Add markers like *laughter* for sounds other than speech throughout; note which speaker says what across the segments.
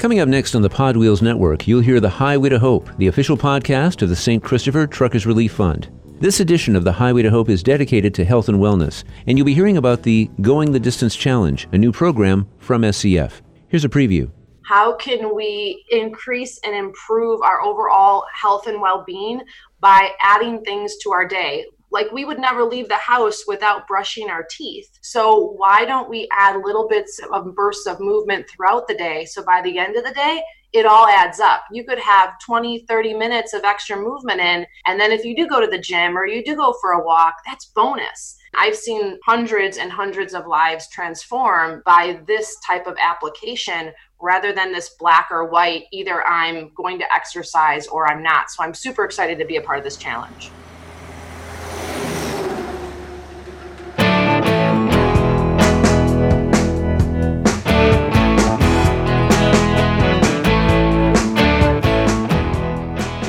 Speaker 1: Coming up next on the PodWheels Network, you'll hear the Highway to Hope, the official podcast of the St. Christopher Truckers Relief Fund. This edition of the Highway to Hope is dedicated to health and wellness, and you'll be hearing about the Going the Distance Challenge, a new program from SCF. Here's a preview.
Speaker 2: How can we increase and improve our overall health and well being by adding things to our day? Like we would never leave the house without brushing our teeth. So why don't we add little bits of bursts of movement throughout the day? So by the end of the day, it all adds up. You could have 20, 30 minutes of extra movement in. And then if you do go to the gym or you do go for a walk, that's bonus. I've seen hundreds and hundreds of lives transform by this type of application rather than this black or white, either I'm going to exercise or I'm not. So I'm super excited to be a part of this challenge.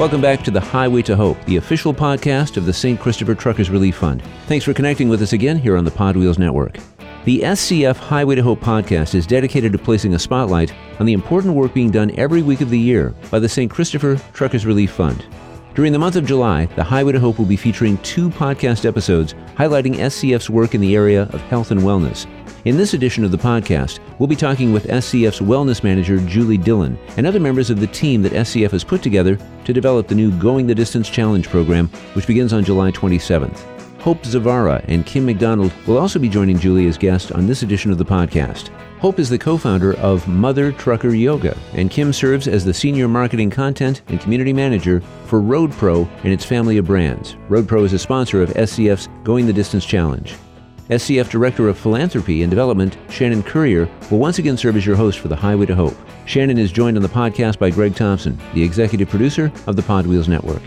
Speaker 1: Welcome back to the Highway to Hope, the official podcast of the St. Christopher Truckers Relief Fund. Thanks for connecting with us again here on the PodWheels Network. The SCF Highway to Hope podcast is dedicated to placing a spotlight on the important work being done every week of the year by the St. Christopher Truckers Relief Fund. During the month of July, the Highway to Hope will be featuring two podcast episodes highlighting SCF's work in the area of health and wellness, in this edition of the podcast, we'll be talking with SCF's wellness manager, Julie Dillon, and other members of the team that SCF has put together to develop the new Going the Distance Challenge program, which begins on July 27th. Hope Zvara and Kim McDonnell will also be joining Julie as guests on this edition of the podcast. Hope is the co founder of Mother Trucker Yoga, and Kim serves as the senior marketing content and community manager for Road Pro and its family of brands. Road Pro is a sponsor of SCF's Going the Distance Challenge. SCF Director of Philanthropy and Development, Shannon Currier, will once again serve as your host for the Highway to Hope. Shannon is joined on the podcast by Greg Thompson, the executive producer of the PodWheels Network.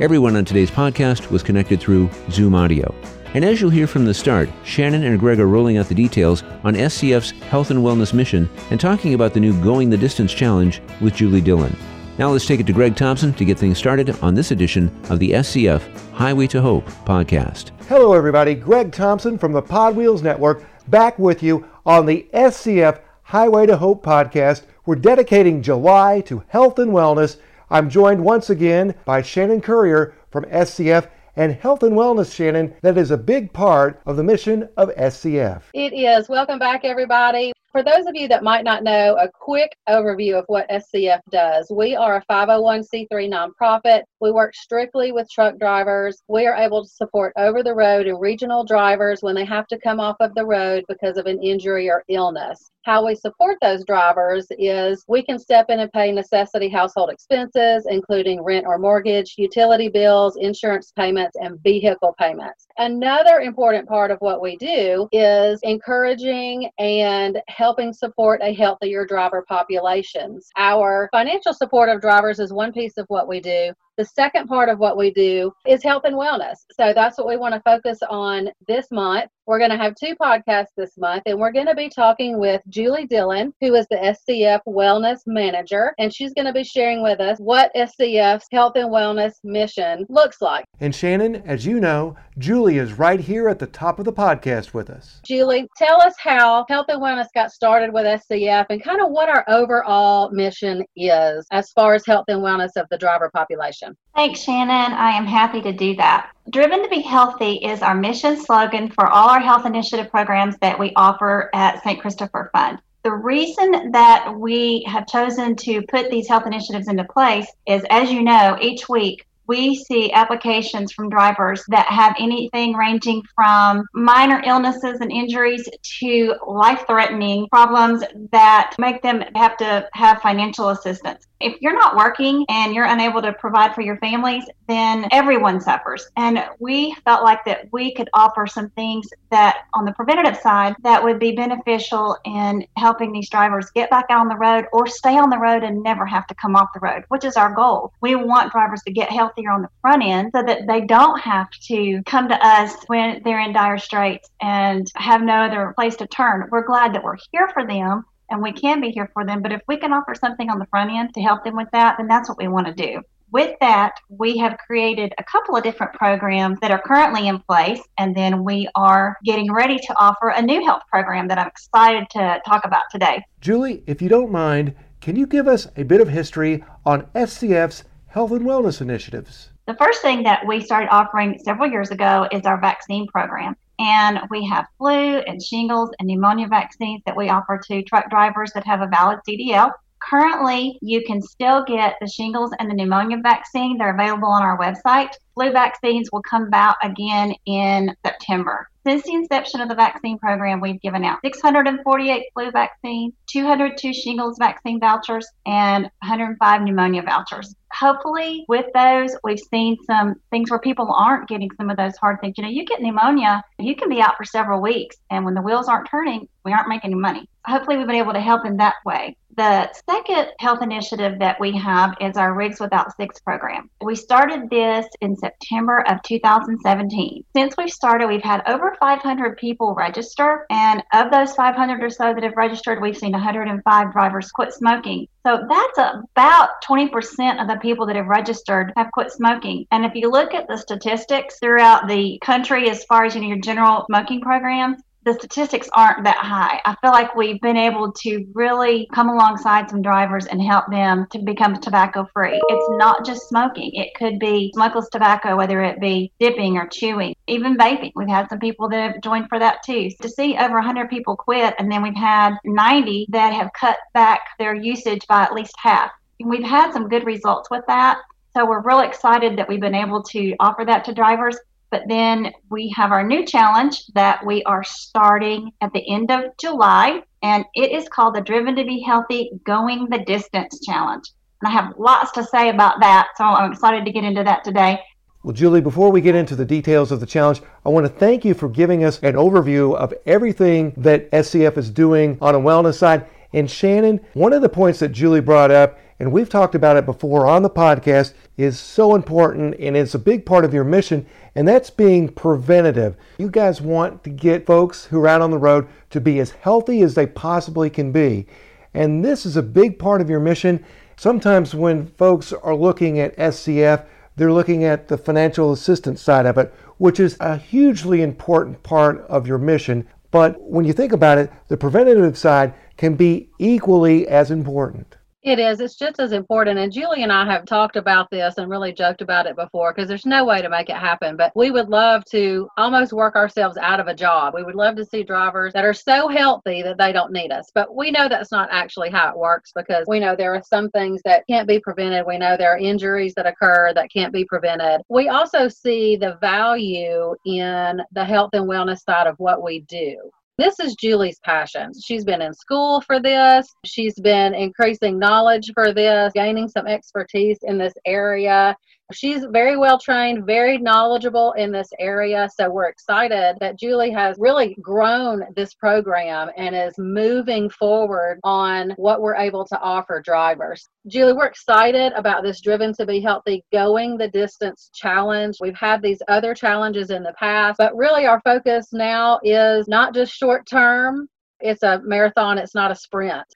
Speaker 1: Everyone on today's podcast was connected through Zoom audio. And as you'll hear from the start, Shannon and Greg are rolling out the details on SCF's health and wellness mission and talking about the new Going the Distance Challenge with Julie Dillon. Now let's take it to Greg Thompson to get things started on this edition of the SCF Highway to Hope podcast.
Speaker 3: Hello, everybody. Greg Thompson from the PodWheels Network back with you on the SCF Highway to Hope podcast. We're dedicating July to health and wellness. I'm joined once again by Shannon Currier from SCF and health and wellness, Shannon, that is a big part of the mission of SCF.
Speaker 4: It is. Welcome back, everybody. For those of you that might not know, a quick overview of what SCF does. We are a 501c3 nonprofit. We work strictly with truck drivers. We are able to support over the road and regional drivers when they have to come off of the road because of an injury or illness. How we support those drivers is we can step in and pay necessity household expenses, including rent or mortgage, utility bills, insurance payments, and vehicle payments. Another important part of what we do is encouraging and helping support a healthier driver populations. Our financial support of drivers is one piece of what we do. The second part of what we do is health and wellness. So that's what we want to focus on this month. We're going to have two podcasts this month, and we're going to be talking with Julie Dillon, who is the SCF Wellness Manager, and she's going to be sharing with us what SCF's health and wellness mission looks like.
Speaker 3: And Shannon, as you know, Julie is right here at the top of the podcast with us.
Speaker 4: Julie, tell us how health and wellness got started with SCF and kind of what our overall mission is as far as health and wellness of the driver population.
Speaker 5: Thanks, Shannon. I am happy to do that. Driven to be Healthy is our mission slogan for all our health initiative programs that we offer at St. Christopher Fund. The reason that we have chosen to put these health initiatives into place is, as you know, each week we see applications from drivers that have anything ranging from minor illnesses and injuries to life threatening problems that make them have to have financial assistance. If you're not working and you're unable to provide for your families, then everyone suffers. And we felt like that we could offer some things that on the preventative side that would be beneficial in helping these drivers get back out on the road or stay on the road and never have to come off the road, which is our goal. We want drivers to get healthier on the front end so that they don't have to come to us when they're in dire straits and have no other place to turn. We're glad that we're here for them and we can be here for them. But if we can offer something on the front end to help them with that, then that's what we want to do. With that, we have created a couple of different programs that are currently in place, and then we are getting ready to offer a new health program that I'm excited to talk about today.
Speaker 3: Julie, if you don't mind, can you give us a bit of history on SCF's health and wellness initiatives?
Speaker 5: The first thing that we started offering several years ago is our vaccine program. And we have flu and shingles and pneumonia vaccines that we offer to truck drivers that have a valid CDL. Currently, you can still get the shingles and the pneumonia vaccine. They're available on our website. Flu vaccines will come out again in September. Since the inception of the vaccine program, we've given out 648 flu vaccines, 202 shingles vaccine vouchers, and 105 pneumonia vouchers. Hopefully, with those, we've seen some things where people aren't getting some of those hard things. You know, you get pneumonia, you can be out for several weeks, and when the wheels aren't turning, we aren't making any money. Hopefully, we've been able to help in that way. The second health initiative that we have is our Rigs Without Cigs program. We started this in September of 2017. Since we started, we've had over 500 people register, and of those 500 or so that have registered, we've seen 105 drivers quit smoking. So that's about 20% of the people that have registered have quit smoking. And if you look at the statistics throughout the country as far as you know your general smoking programs, the statistics aren't that high. I feel like we've been able to really come alongside some drivers and help them to become tobacco free. It's not just smoking, it could be smokeless tobacco, whether it be dipping or chewing, even vaping. We've had some people that have joined for that too. To see over 100 people quit, and then we've had 90 that have cut back their usage by at least half. And we've had some good results with that. So we're really excited that we've been able to offer that to drivers. But then we have our new challenge that we are starting at the end of July, and it is called the Driven to Be Healthy Going the Distance Challenge. And I have lots to say about that, so I'm excited to get into that today.
Speaker 3: Well, Julie, before we get into the details of the challenge, I want to thank you for giving us an overview of everything that SCF is doing on a wellness side. And Shannon, one of the points that Julie brought up, and we've talked about it before on the podcast, is so important and it's a big part of your mission, and that's being preventative. You guys want to get folks who are out on the road to be as healthy as they possibly can be. And this is a big part of your mission. Sometimes when folks are looking at SCF, they're looking at the financial assistance side of it, which is a hugely important part of your mission. But when you think about it, the preventative side can be equally as important.
Speaker 4: It is. It's just as important. And Julie and I have talked about this and really joked about it before because there's no way to make it happen. But we would love to almost work ourselves out of a job. We would love to see drivers that are so healthy that they don't need us. But we know that's not actually how it works because we know there are some things that can't be prevented. We know there are injuries that occur that can't be prevented. We also see the value in the health and wellness side of what we do. This is Julie's passion. She's been in school for this. She's been increasing knowledge for this, gaining some expertise in this area. She's very well trained, very knowledgeable in this area. So we're excited that Julie has really grown this program and is moving forward on what we're able to offer drivers. Julie, we're excited about this Driven to Be Healthy Going the Distance challenge. We've had these other challenges in the past, but really our focus now is not just short term. It's a marathon, it's not a sprint.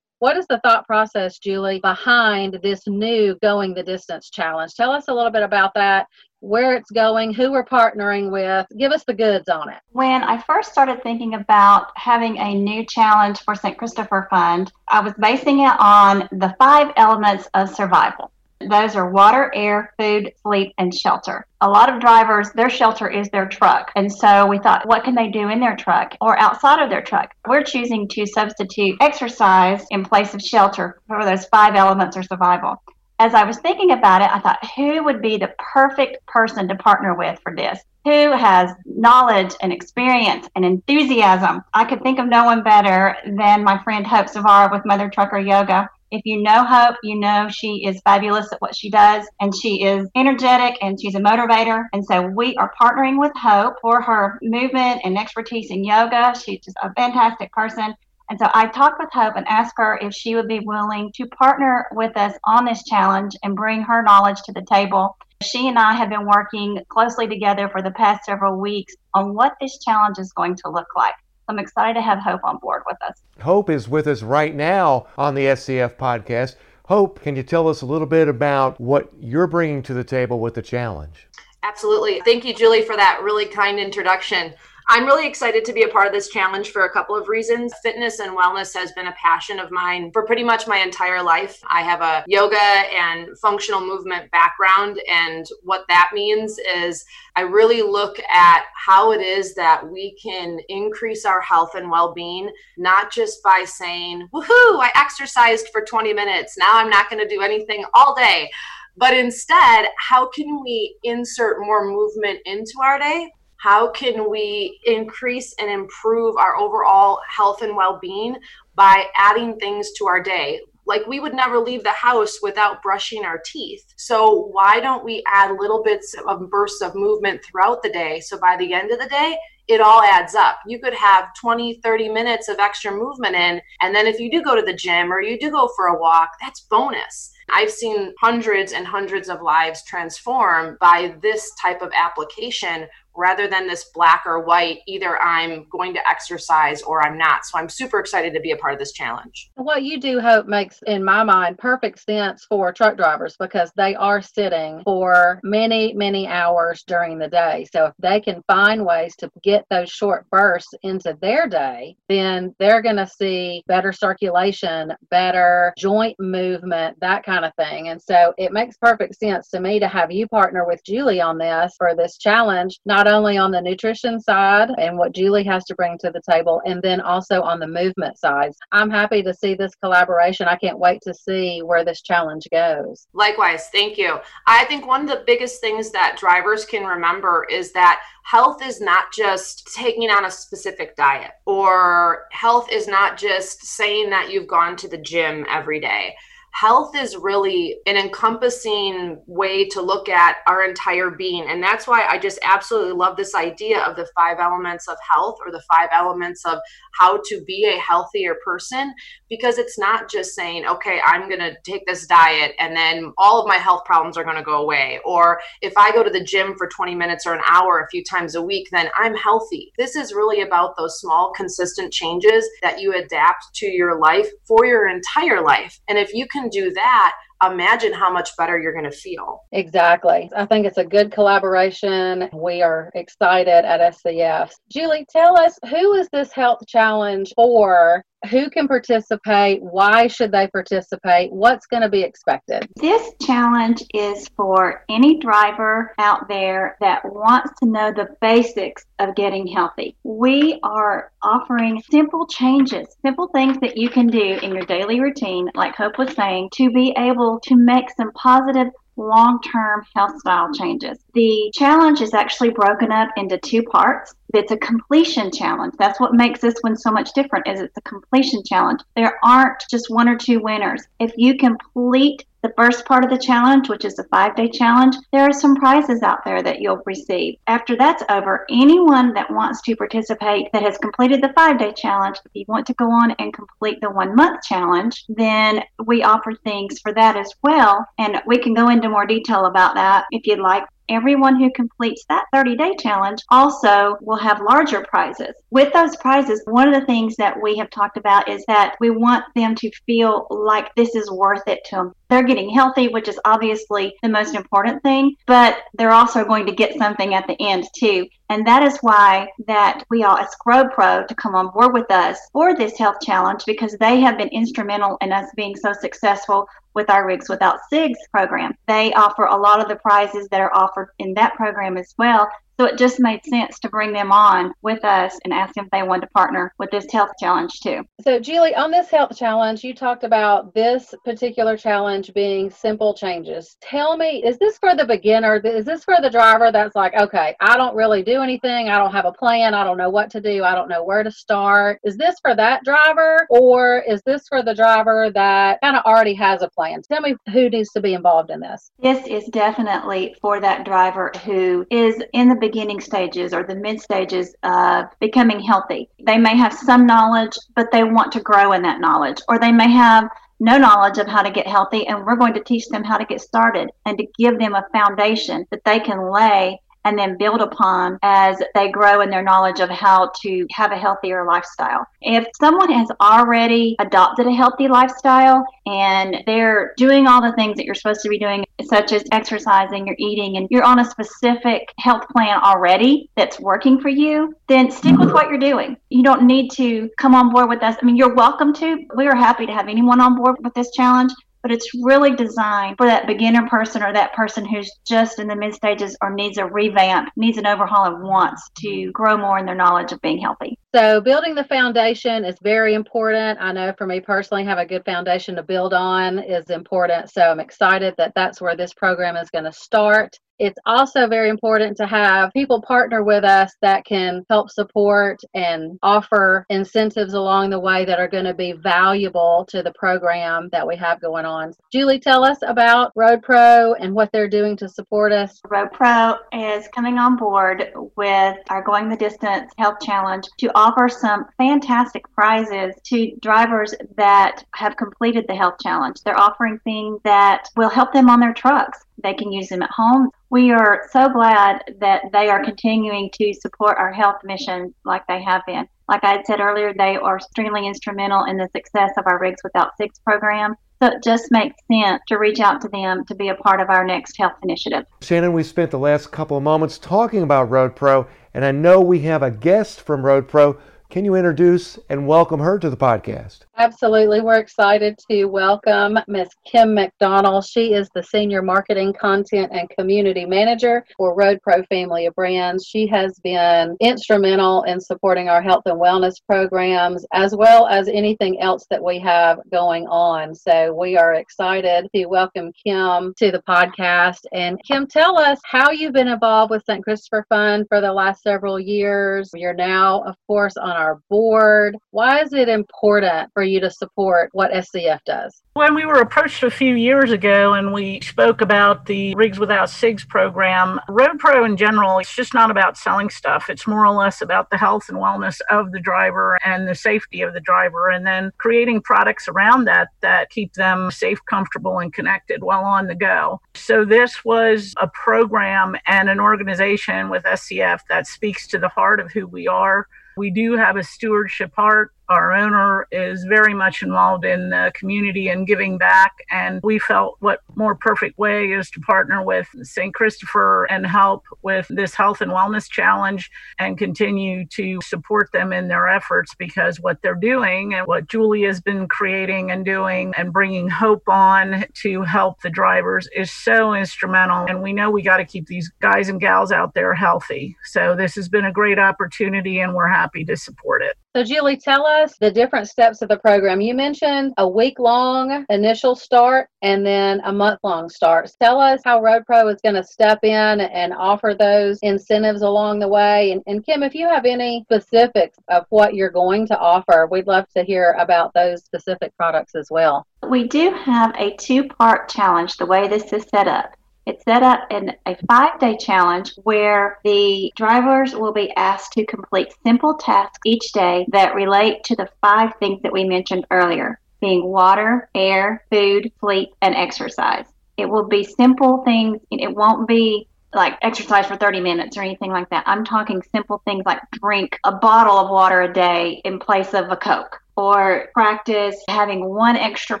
Speaker 4: What is the thought process, Julie, behind this new Going the Distance challenge? Tell us a little bit about that, where it's going, who we're partnering with. Give us the goods on it.
Speaker 5: When I first started thinking about having a new challenge for St. Christopher Fund, I was basing it on the five elements of survival. Those are water, air, food, sleep, and shelter. A lot of drivers, their shelter is their truck. And so we thought, what can they do in their truck or outside of their truck? We're choosing to substitute exercise in place of shelter for those five elements of survival. As I was thinking about it, I thought, who would be the perfect person to partner with for this? Who has knowledge and experience and enthusiasm? I could think of no one better than my friend Hope Zvara with Mother Trucker Yoga. If you know Hope, you know she is fabulous at what she does and she is energetic and she's a motivator. And so we are partnering with Hope for her movement and expertise in yoga. She's just a fantastic person. And so I talked with Hope and asked her if she would be willing to partner with us on this challenge and bring her knowledge to the table. She and I have been working closely together for the past several weeks on what this challenge is going to look like. I'm excited to have Hope on board with us.
Speaker 3: Hope is with us right now on the SCF podcast. Hope, can you tell us a little bit about what you're bringing to the table with the challenge?
Speaker 2: Absolutely. Thank you, Julie, for that really kind introduction. I'm really excited to be a part of this challenge for a couple of reasons. Fitness and wellness has been a passion of mine for pretty much my entire life. I have a yoga and functional movement background, and what that means is I really look at how it is that we can increase our health and well being, not just by saying, woohoo, I exercised for 20 minutes. Now I'm not going to do anything all day. But instead, how can we insert more movement into our day how can we increase and improve our overall health and well-being by adding things to our day like we would never leave the house without brushing our teeth so why don't we add little bits of bursts of movement throughout the day so by the end of the day it all adds up. You could have 20, 30 minutes of extra movement in. And then if you do go to the gym or you do go for a walk, that's bonus. I've seen hundreds and hundreds of lives transform by this type of application rather than this black or white either i'm going to exercise or i'm not. So i'm super excited to be a part of this challenge.
Speaker 4: What you do hope makes in my mind perfect sense for truck drivers because they are sitting for many many hours during the day. So if they can find ways to get those short bursts into their day then they're going to see better circulation better joint movement that kind of thing. And so it makes perfect sense to me to have you partner with julie on this for this challenge not not only on the nutrition side and what Julie has to bring to the table, and then also on the movement side. I'm happy to see this collaboration. I can't wait to see where this challenge goes.
Speaker 2: Likewise, thank you. I think one of the biggest things that drivers can remember is that health is not just taking on a specific diet, or health is not just saying that you've gone to the gym every day health is really an encompassing way to look at our entire being. And that's why I just absolutely love this idea of the five elements of health or the five elements of how to be a healthier person, because it's not just saying, okay, I'm going to take this diet and then all of my health problems are going to go away. Or if I go to the gym for 20 minutes or an hour a few times a week, then I'm healthy. This is really about those small, consistent changes that you adapt to your life for your entire life. And if you can can do that, imagine how much better you're going to feel.
Speaker 4: Exactly. I think it's a good collaboration. We are excited at SCF. Julie, tell us who is this health challenge for who can participate? Why should they participate? What's going to be expected?
Speaker 5: This challenge is for any driver out there that wants to know the basics of getting healthy. We are offering simple changes, simple things that you can do in your daily routine, like Hope was saying, to be able to make some positive long term health style changes. The challenge is actually broken up into two parts. It's a completion challenge. That's what makes this one so much different is it's a completion challenge. There aren't just one or two winners. If you complete the first part of the challenge, which is a five day challenge, there are some prizes out there that you'll receive. After that's over, anyone that wants to participate that has completed the five day challenge, if you want to go on and complete the one month challenge, then we offer things for that as well. And we can go into more detail about that if you'd like everyone who completes that 30 day challenge also will have larger prizes. With those prizes, one of the things that we have talked about is that we want them to feel like this is worth it to them. They're getting healthy, which is obviously the most important thing, but they're also going to get something at the end too. And that is why that we all asked Road Pro to come on board with us for this health challenge because they have been instrumental in us being so successful with our Rigs Without Cigs program. They offer a lot of the prizes that are offered in that program as well. So it just made sense to bring them on with us and ask them if they wanted to partner with this health challenge too.
Speaker 4: So, Julie, on this health challenge, you talked about this particular challenge being simple changes. Tell me, is this for the beginner? Is this for the driver that's like, okay, I don't really do anything. I don't have a plan. I don't know what to do. I don't know where to start. Is this for that driver or is this for the driver that kind of already has a plan? Tell me who needs to be involved in this.
Speaker 5: This is definitely for that driver who is in the beginning stages or the mid stages of becoming healthy. They may have some knowledge, but they want to grow in that knowledge, or they may have no knowledge of how to get healthy, and we're going to teach them how to get started and to give them a foundation that they can lay and then build upon as they grow in their knowledge of how to have a healthier lifestyle. If someone has already adopted a healthy lifestyle and they're doing all the things that you're supposed to be doing, such as exercising, you're eating, and you're on a specific health plan already that's working for you, then stick with what you're doing. You don't need to come on board with us. I mean, you're welcome to. We are happy to have anyone on board with this challenge but it's really designed for that beginner person or that person who's just in the mid stages or needs a revamp, needs an overhaul, and wants to mm-hmm. grow more in their knowledge of being healthy.
Speaker 4: So, building the foundation is very important. I know for me personally, have a good foundation to build on is important. So, I'm excited that that's where this program is going to start. It's also very important to have people partner with us that can help support and offer incentives along the way that are going to be valuable to the program that we have going on. Julie, tell us about Road Pro and what they're doing to support us.
Speaker 5: Road Pro is coming on board with our Going the Distance Health Challenge to offer some fantastic prizes to drivers that have completed the health challenge. They're offering things that will help them on their trucks. They can use them at home. We are so glad that they are continuing to support our health mission like they have been. Like I had said earlier, they are extremely instrumental in the success of our Rigs Without Cigs program. So it just makes sense to reach out to them to be a part of our next health initiative.
Speaker 3: Shannon, we spent the last couple of moments talking about Road Pro, and I know we have a guest from Road Pro can you introduce and welcome her to the podcast?
Speaker 4: Absolutely. We're excited to welcome Miss Kim McDonnell. She is the Senior Marketing, Content, and Community Manager for Road Pro Family of Brands. She has been instrumental in supporting our health and wellness programs as well as anything else that we have going on. So we are excited to welcome Kim to the podcast. And Kim, tell us how you've been involved with St. Christopher Fund for the last several years. You're now, of course, on our board. Why is it important for you to support what SCF does?
Speaker 6: When we were approached a few years ago and we spoke about the Rigs Without Cigs program, Road Pro in general, it's just not about selling stuff. It's more or less about the health and wellness of the driver and the safety of the driver, and then creating products around that that keep them safe, comfortable, and connected while on the go. So, this was a program and an organization with SCF that speaks to the heart of who we are. We do have a stewardship heart our owner is very much involved in the community and giving back. And we felt what more perfect way is to partner with St. Christopher and help with this health and wellness challenge and continue to support them in their efforts because what they're doing and what Julie has been creating and doing and bringing hope on to help the drivers is so instrumental. And we know we got to keep these guys and gals out there healthy. So this has been a great opportunity and we're happy to support it.
Speaker 4: So, Julie, tell us the different steps of the program. You mentioned a week long initial start and then a month long start. Tell us how Road Pro is going to step in and offer those incentives along the way. And, and, Kim, if you have any specifics of what you're going to offer, we'd love to hear about those specific products as well.
Speaker 5: We do have a two part challenge the way this is set up. It's set up in a five day challenge where the drivers will be asked to complete simple tasks each day that relate to the five things that we mentioned earlier being water, air, food, sleep, and exercise. It will be simple things. It won't be like exercise for 30 minutes or anything like that. I'm talking simple things like drink a bottle of water a day in place of a Coke or practice having one extra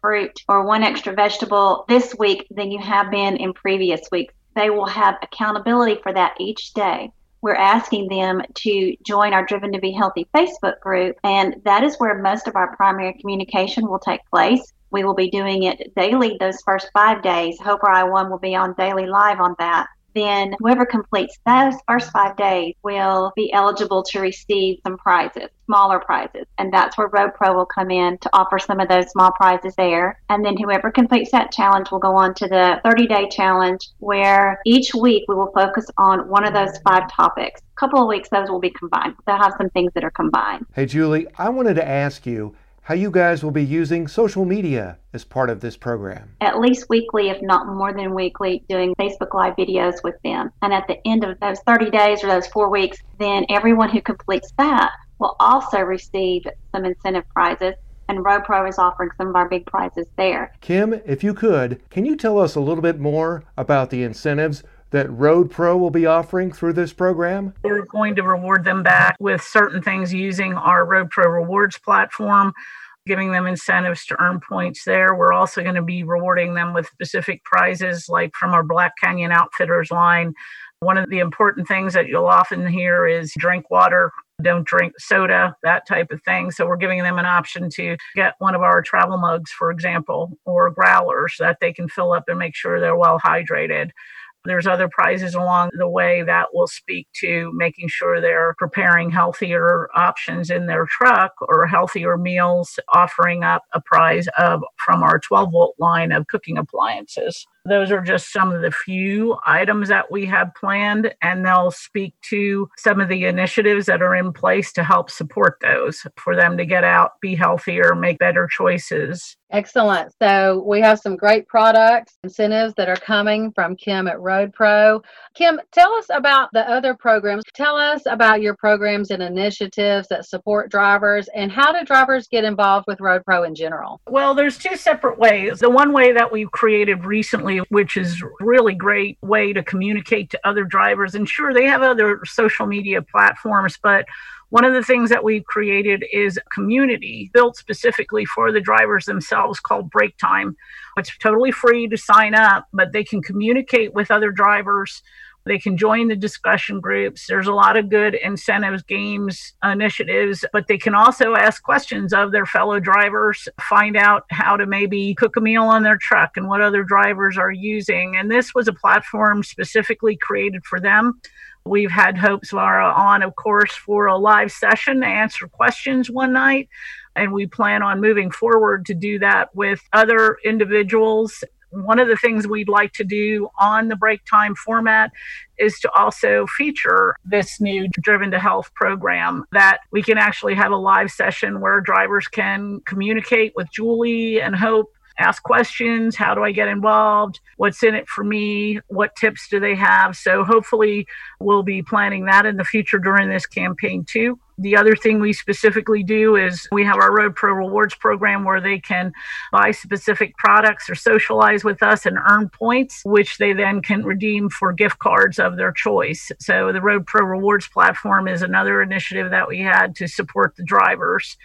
Speaker 5: fruit or one extra vegetable this week than you have been in previous weeks. They will have accountability for that each day. We're asking them to join our Driven to Be Healthy Facebook group, and that is where most of our primary communication will take place. We will be doing it daily those first five days. Hope or I One will be on daily live on that then whoever completes those first five days will be eligible to receive some prizes, smaller prizes. And that's where Road Pro will come in to offer some of those small prizes there. And then whoever completes that challenge will go on to the 30 day challenge where each week we will focus on one of those five topics. A couple of weeks, those will be combined. They'll have some things that are combined.
Speaker 3: Hey, Julie, I wanted to ask you how you guys will be using social media as part of this program.
Speaker 5: At least weekly, if not more than weekly, doing Facebook Live videos with them. And at the end of those 30 days or those four weeks, then everyone who completes that will also receive some incentive prizes and Road Pro is offering some of our big prizes there.
Speaker 3: Kim, if you could, can you tell us a little bit more about the incentives that Road Pro will be offering through this program?
Speaker 6: We're going to reward them back with certain things using our Road Pro rewards platform giving them incentives to earn points there. We're also going to be rewarding them with specific prizes, like from our Black Canyon Outfitters line. One of the important things that you'll often hear is drink water, don't drink soda, that type of thing. So we're giving them an option to get one of our travel mugs, for example, or growlers that they can fill up and make sure they're well hydrated. There's other prizes along the way that will speak to making sure they're preparing healthier options in their truck or healthier meals, offering up a prize of from our 12 volt line of cooking appliances. Those are just some of the few items that we have planned, and they'll speak to some of the initiatives that are in place to help support those for them to get out, be healthier, make better choices.
Speaker 4: Excellent. So we have some great products, incentives that are coming from Kim at Road Pro. Kim, tell us about the other programs. Tell us about your programs and initiatives that support drivers and how do drivers get involved with Road Pro in general?
Speaker 6: Well, there's two separate ways. The one way that we've created recently, which is really great way to communicate to other drivers, and sure, they have other social media platforms, but one of the things that we've created is a community built specifically for the drivers themselves called Break Time. It's totally free to sign up, but they can communicate with other drivers. They can join the discussion groups. There's a lot of good incentives, games, initiatives, but they can also ask questions of their fellow drivers, find out how to maybe cook a meal on their truck and what other drivers are using. And this was a platform specifically created for them. We've had Hope Zvara on, of course, for a live session to answer questions one night. And we plan on moving forward to do that with other individuals. One of the things we'd like to do on the break time format is to also feature this new Driven to Health program that we can actually have a live session where drivers can communicate with Julie and Hope ask questions how do i get involved what's in it for me what tips do they have. So hopefully we'll be planning that in the future during this campaign too the other thing we specifically do is we have our Road Pro Rewards program where they can buy specific products or socialize with us and earn points, which they then can redeem for gift cards of their choice. So the Road Pro Rewards platform is another initiative that we had to support the drivers.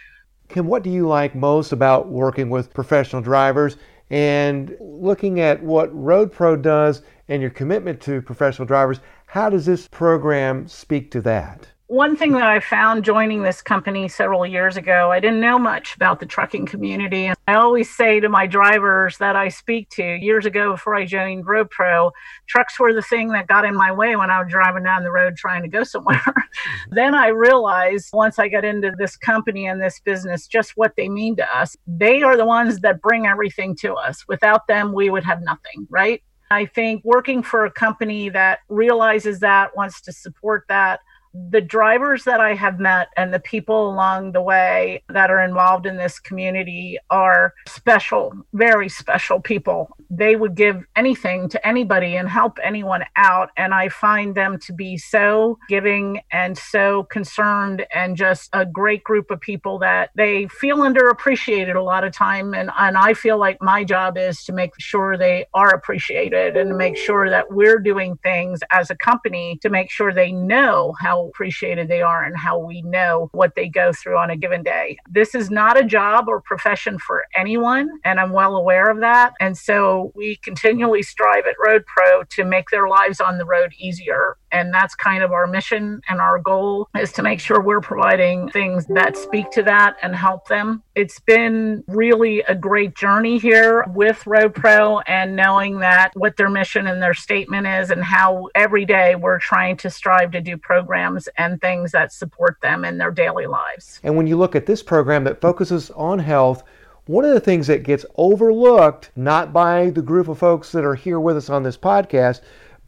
Speaker 3: Kim, what do you like most about working with professional drivers and looking at what Road Pro does and your commitment to professional drivers? How does this program speak to that?
Speaker 6: One thing that I found joining this company several years ago, I didn't know much about the trucking community. And I always say to my drivers that I speak to years ago before I joined Road Pro, trucks were the thing that got in my way when I was driving down the road trying to go somewhere. *laughs* then I realized once I got into this company and this business just what they mean to us. They are the ones that bring everything to us. Without them, we would have nothing, right? I think working for a company that realizes that, wants to support that, the drivers that I have met and the people along the way that are involved in this community are special, very special people. They would give anything to anybody and help anyone out. And I find them to be so giving and so concerned and just a great group of people that they feel underappreciated a lot of time. And, and I feel like my job is to make sure they are appreciated and to make sure that we're doing things as a company to make sure they know how appreciated they are and how we know what they go through on a given day. This is not a job or profession for anyone, and I'm well aware of that. And so we continually strive at Road Pro to make their lives on the road easier. And that's kind of our mission and our goal is to make sure we're providing things that speak to that and help them. It's been really a great journey here with Road Pro and knowing that what their mission and their statement is and how every day we're trying to strive to do programs programs and things that support them in their daily lives.
Speaker 3: And when you look at this program that focuses on health, one of the things that gets overlooked, not by the group of folks that are here with us on this podcast,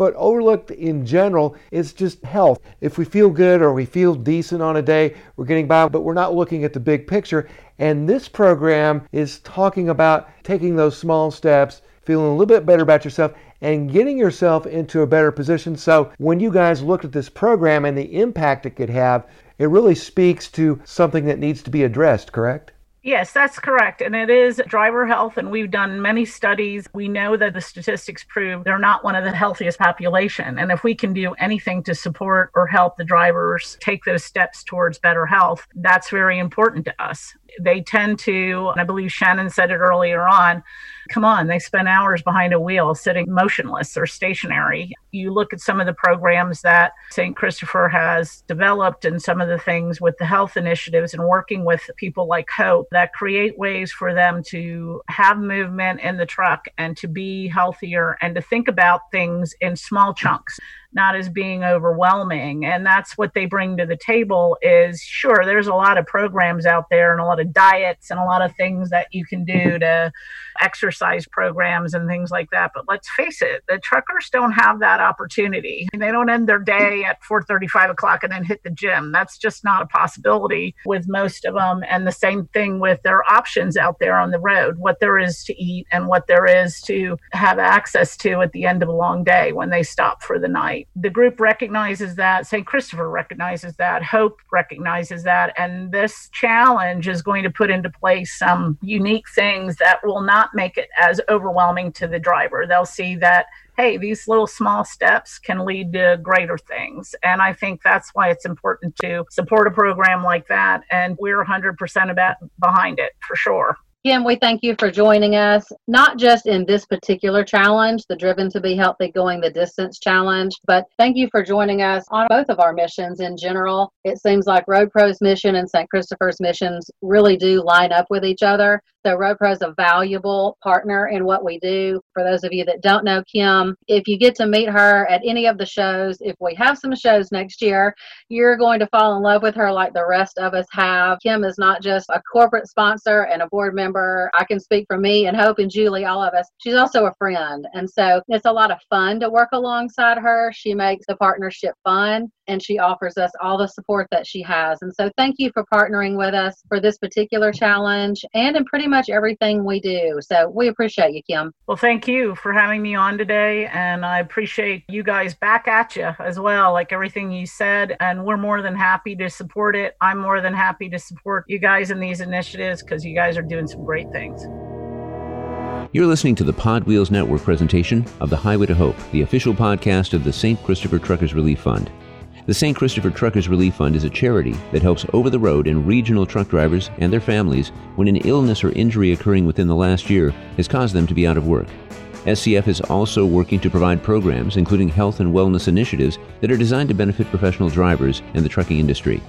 Speaker 3: but overlooked in general is just health. If we feel good or we feel decent on a day, we're getting by, but we're not looking at the big picture. And this program is talking about taking those small steps, feeling a little bit better about yourself, and getting yourself into a better position. So, when you guys looked at this program and the impact it could have, it really speaks to something that needs to be addressed, correct?
Speaker 6: Yes, that's correct. And it is driver health. And we've done many studies. We know that the statistics prove they're not one of the healthiest population. And if we can do anything to support or help the drivers take those steps towards better health, that's very important to us they tend to, I believe Shannon said it earlier on, come on, they spend hours behind a wheel sitting motionless or stationary. You look at some of the programs that St. Christopher has developed and some of the things with the health initiatives and working with people like Hope that create ways for them to have movement in the truck and to be healthier and to think about things in small chunks not as being overwhelming. And that's what they bring to the table is sure there's a lot of programs out there and a lot of diets and a lot of things that you can do to exercise programs and things like that. But let's face it the truckers don't have that opportunity. They don't end their day at 4 35 o'clock and then hit the gym. That's just not a possibility with most of them. And the same thing with their options out there on the road what there is to eat and what there is to have access to at the end of a long day when they stop for the night the group recognizes that, St. Christopher recognizes that, Hope recognizes that, and this challenge is going to put into place some unique things that will not make it as overwhelming to the driver. They'll see that hey, these little small steps can lead to greater things. And I think that's why it's important to support a program like that. And we're 100% about behind it for sure.
Speaker 4: Kim, we thank you for joining us, not just in this particular challenge, the Driven to Be Healthy Going the Distance challenge, but thank you for joining us on both of our missions in general. It seems like Road Pro's mission and St. Christopher's missions really do line up with each other. So Road Pro is a valuable partner in what we do. For those of you that don't know Kim, if you get to meet her at any of the shows, if we have some shows next year, you're going to fall in love with her like the rest of us have. Kim is not just a corporate sponsor and a board member. I can speak for me and Hope and Julie, all of us. She's also a friend. And so it's a lot of fun to work alongside her. She makes the partnership fun and she offers us all the support that she has. And so thank you for partnering with us for this particular challenge and in pretty much everything we do. So we appreciate you, Kim.
Speaker 6: Well, thank you for having me on today. And I appreciate you guys back at you as well, like everything you said. And we're more than happy to support it. I'm more than happy to support you guys in these initiatives because you guys are doing some great things.
Speaker 1: You're listening to the PodWheels Network presentation of the Highway to Hope, the official podcast of the St. Christopher Truckers Relief Fund. The St. Christopher Truckers Relief Fund is a charity that helps over the road and regional truck drivers and their families when an illness or injury occurring within the last year has caused them to be out of work. SCF is also working to provide programs, including health and wellness initiatives, that are designed to benefit professional drivers and the trucking industry.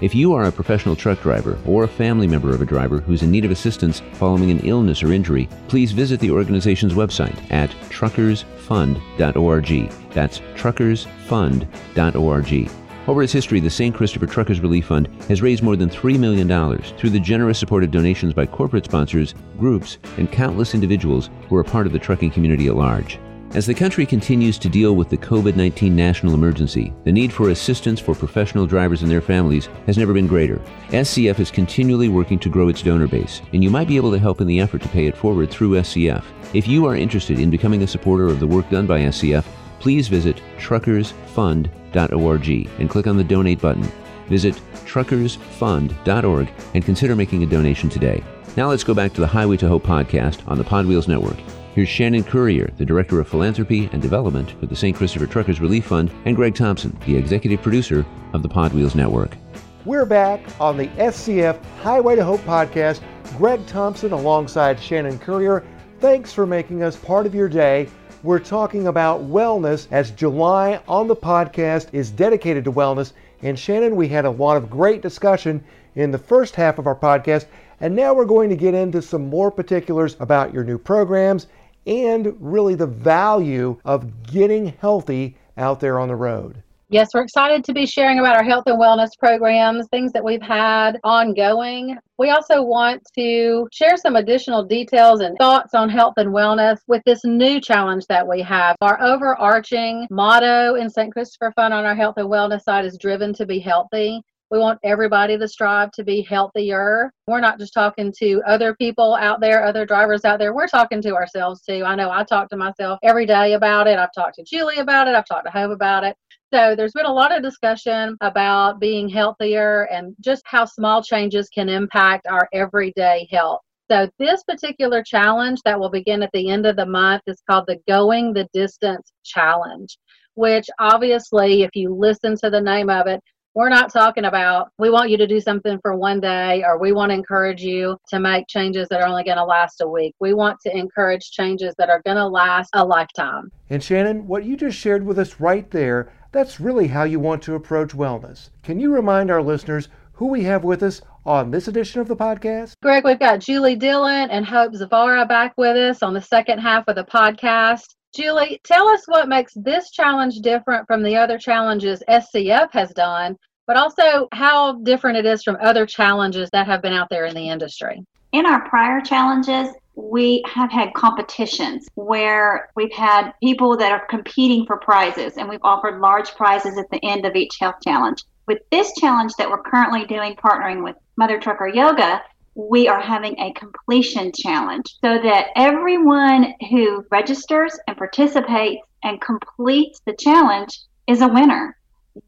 Speaker 1: If you are a professional truck driver or a family member of a driver who's in need of assistance following an illness or injury, please visit the organization's website at truckersfund.org. That's truckersfund.org. Over its history, the St. Christopher Truckers Relief Fund has raised more than $3 million through the generous support of donations by corporate sponsors, groups, and countless individuals who are part of the trucking community at large. As the country continues to deal with the COVID 19 national emergency, the need for assistance for professional drivers and their families has never been greater. SCF is continually working to grow its donor base, and you might be able to help in the effort to pay it forward through SCF. If you are interested in becoming a supporter of the work done by SCF, please visit truckersfund.org and click on the donate button. Visit truckersfund.org and consider making a donation today. Now let's go back to the Highway to Hope podcast on the Podwheels Network. Here's Shannon Currier, the Director of Philanthropy and Development for the St. Christopher Truckers Relief Fund, and Greg Thompson, the Executive Producer of the Podwheels Network.
Speaker 3: We're back on the SCF Highway to Hope podcast. Greg Thompson alongside Shannon Currier. Thanks for making us part of your day. We're talking about wellness as July on the podcast is dedicated to wellness. And Shannon, we had a lot of great discussion in the first half of our podcast. And now we're going to get into some more particulars about your new programs and really the value of getting healthy out there on the road.
Speaker 4: Yes, we're excited to be sharing about our health and wellness programs, things that we've had ongoing. We also want to share some additional details and thoughts on health and wellness with this new challenge that we have. Our overarching motto in St. Christopher Fund on our health and wellness side is driven to be healthy. We want everybody to strive to be healthier. We're not just talking to other people out there, other drivers out there. We're talking to ourselves too. I know I talk to myself every day about it. I've talked to Julie about it. I've talked to Hope about it. So there's been a lot of discussion about being healthier and just how small changes can impact our everyday health. So this particular challenge that will begin at the end of the month is called the Going the Distance Challenge, which obviously, if you listen to the name of it, we're not talking about we want you to do something for one day or we want to encourage you to make changes that are only going to last a week. We want to encourage changes that are going to last a lifetime.
Speaker 3: And Shannon, what you just shared with us right there, that's really how you want to approach wellness. Can you remind our listeners who we have with us on this edition of the podcast?
Speaker 4: Greg, we've got Julie Dillon and Hope Zvara back with us on the second half of the podcast. Julie, tell us what makes this challenge different from the other challenges SCF has done, but also how different it is from other challenges that have been out there in the industry.
Speaker 5: In our prior challenges, we have had competitions where we've had people that are competing for prizes and we've offered large prizes at the end of each health challenge. With this challenge that we're currently doing, partnering with Mother Trucker Yoga, we are having a completion challenge so that everyone who registers and participates and completes the challenge is a winner.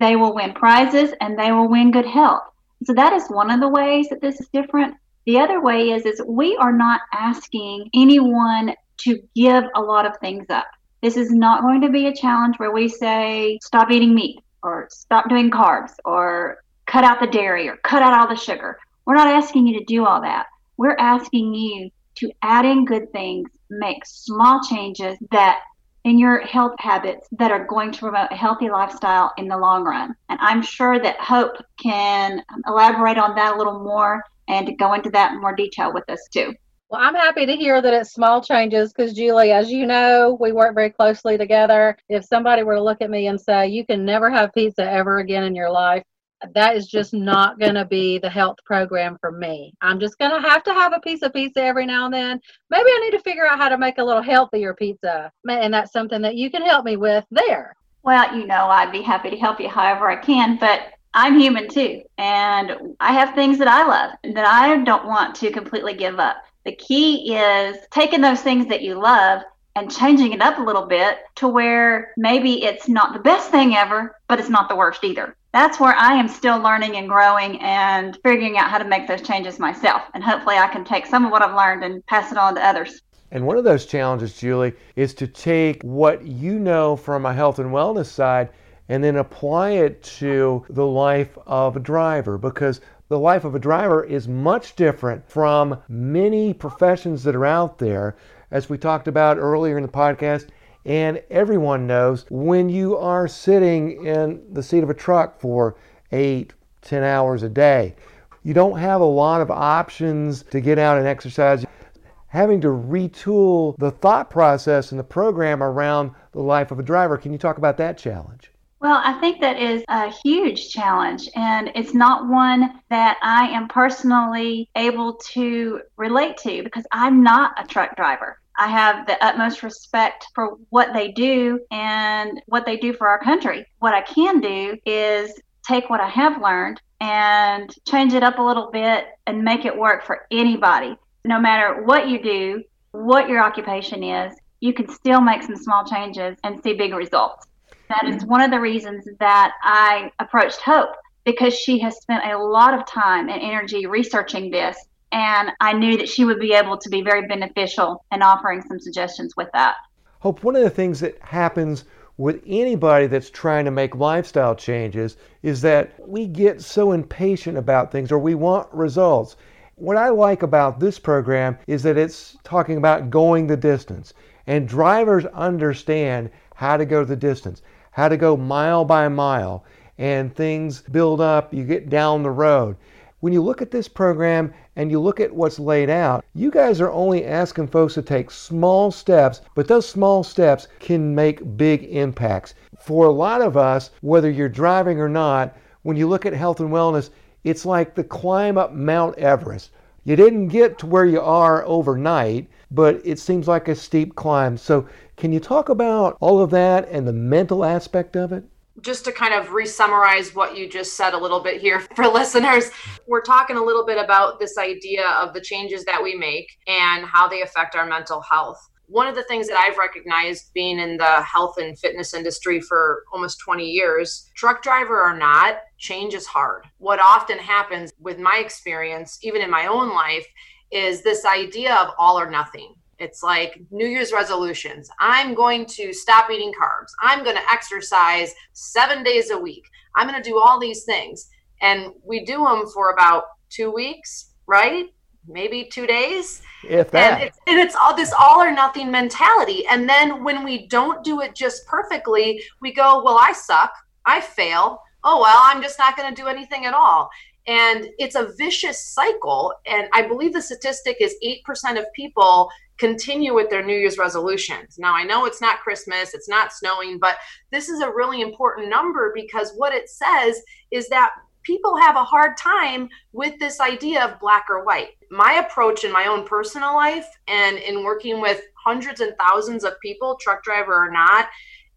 Speaker 5: They will win prizes and they will win good health. So that is one of the ways that this is different. The other way is is we are not asking anyone to give a lot of things up. This is not going to be a challenge where we say stop eating meat or stop doing carbs or cut out the dairy or cut out all the sugar. We're not asking you to do all that. We're asking you to add in good things, make small changes that in your health habits that are going to promote a healthy lifestyle in the long run. And I'm sure that Hope can elaborate on that a little more and go into that in more detail with us too.
Speaker 4: Well, I'm happy to hear that it's small changes because, Julie, as you know, we work very closely together. If somebody were to look at me and say, You can never have pizza ever again in your life, that is just not going to be the health program for me. I'm just going to have to have a piece of pizza every now and then. Maybe I need to figure out how to make a little healthier pizza. And that's something that you can help me with there.
Speaker 5: Well, you know, I'd be happy to help you however I can, but I'm human too. And I have things that I love that I don't want to completely give up. The key is taking those things that you love and changing it up a little bit to where maybe it's not the best thing ever, but it's not the worst either. That's where I am still learning and growing and figuring out how to make those changes myself. And hopefully, I can take some of what I've learned and pass it on to others.
Speaker 3: And one of those challenges, Julie, is to take what you know from a health and wellness side and then apply it to the life of a driver because the life of a driver is much different from many professions that are out there as we talked about earlier in the podcast. And everyone knows when you are sitting in the seat of a truck for eight, ten hours a day, you don't have a lot of options to get out and exercise. Having to retool the thought process and the program around the life of a driver. Can you talk about that challenge?
Speaker 5: Well, I think that is a huge challenge, and it's not one that I am personally able to relate to because I'm not a truck driver. I have the utmost respect for what they do and what they do for our country. What I can do is take what I have learned and change it up a little bit and make it work for anybody. No matter what you do, what your occupation is, you can still make some small changes and see big results. That is one of the reasons that I approached Hope because she has spent a lot of time and energy researching this and I knew that she would be able to be very beneficial in offering some suggestions with that.
Speaker 3: Hope, one of the things that happens with anybody that's trying to make lifestyle changes is that we get so impatient about things or we want results. What I like about this program is that it's talking about going the distance, and drivers understand how to go the distance, how to go mile by mile, and things build up, you get down the road. When you look at this program and you look at what's laid out, you guys are only asking folks to take small steps, but those small steps can make big impacts. For a lot of us, whether you're driving or not, when you look at health and wellness, it's like the climb up Mount Everest. You didn't get to where you are overnight, but it seems like a steep climb. So, can you talk about all of that and the mental aspect of it?
Speaker 2: Just to kind of re-summarize what you just said a little bit here *laughs* for listeners we're talking a little bit about this idea of the changes that we make and how they affect our mental health one of the things that I've recognized being in the health and fitness industry for almost 20 years, truck driver or not, change is hard. What often happens with my experience, even in my own life, is this idea of all or nothing. It's like New Year's resolutions. I'm going to stop eating carbs. I'm going to exercise seven days a week. I'm going to do all these things. And we do them for about two weeks, right? Maybe two days.
Speaker 3: If that.
Speaker 2: And it's, and it's all this all or nothing mentality. And then when we don't do it just perfectly, we go, well, I suck. I fail. Oh, well, I'm just not going to do anything at all. And it's a vicious cycle. And I believe the statistic is 8% of people continue with their New Year's resolutions. Now, I know it's not Christmas, it's not snowing, but this is a really important number because what it says is that people have a hard time with this idea of black or white. My approach in my own personal life and in working with hundreds and thousands of people, truck driver or not,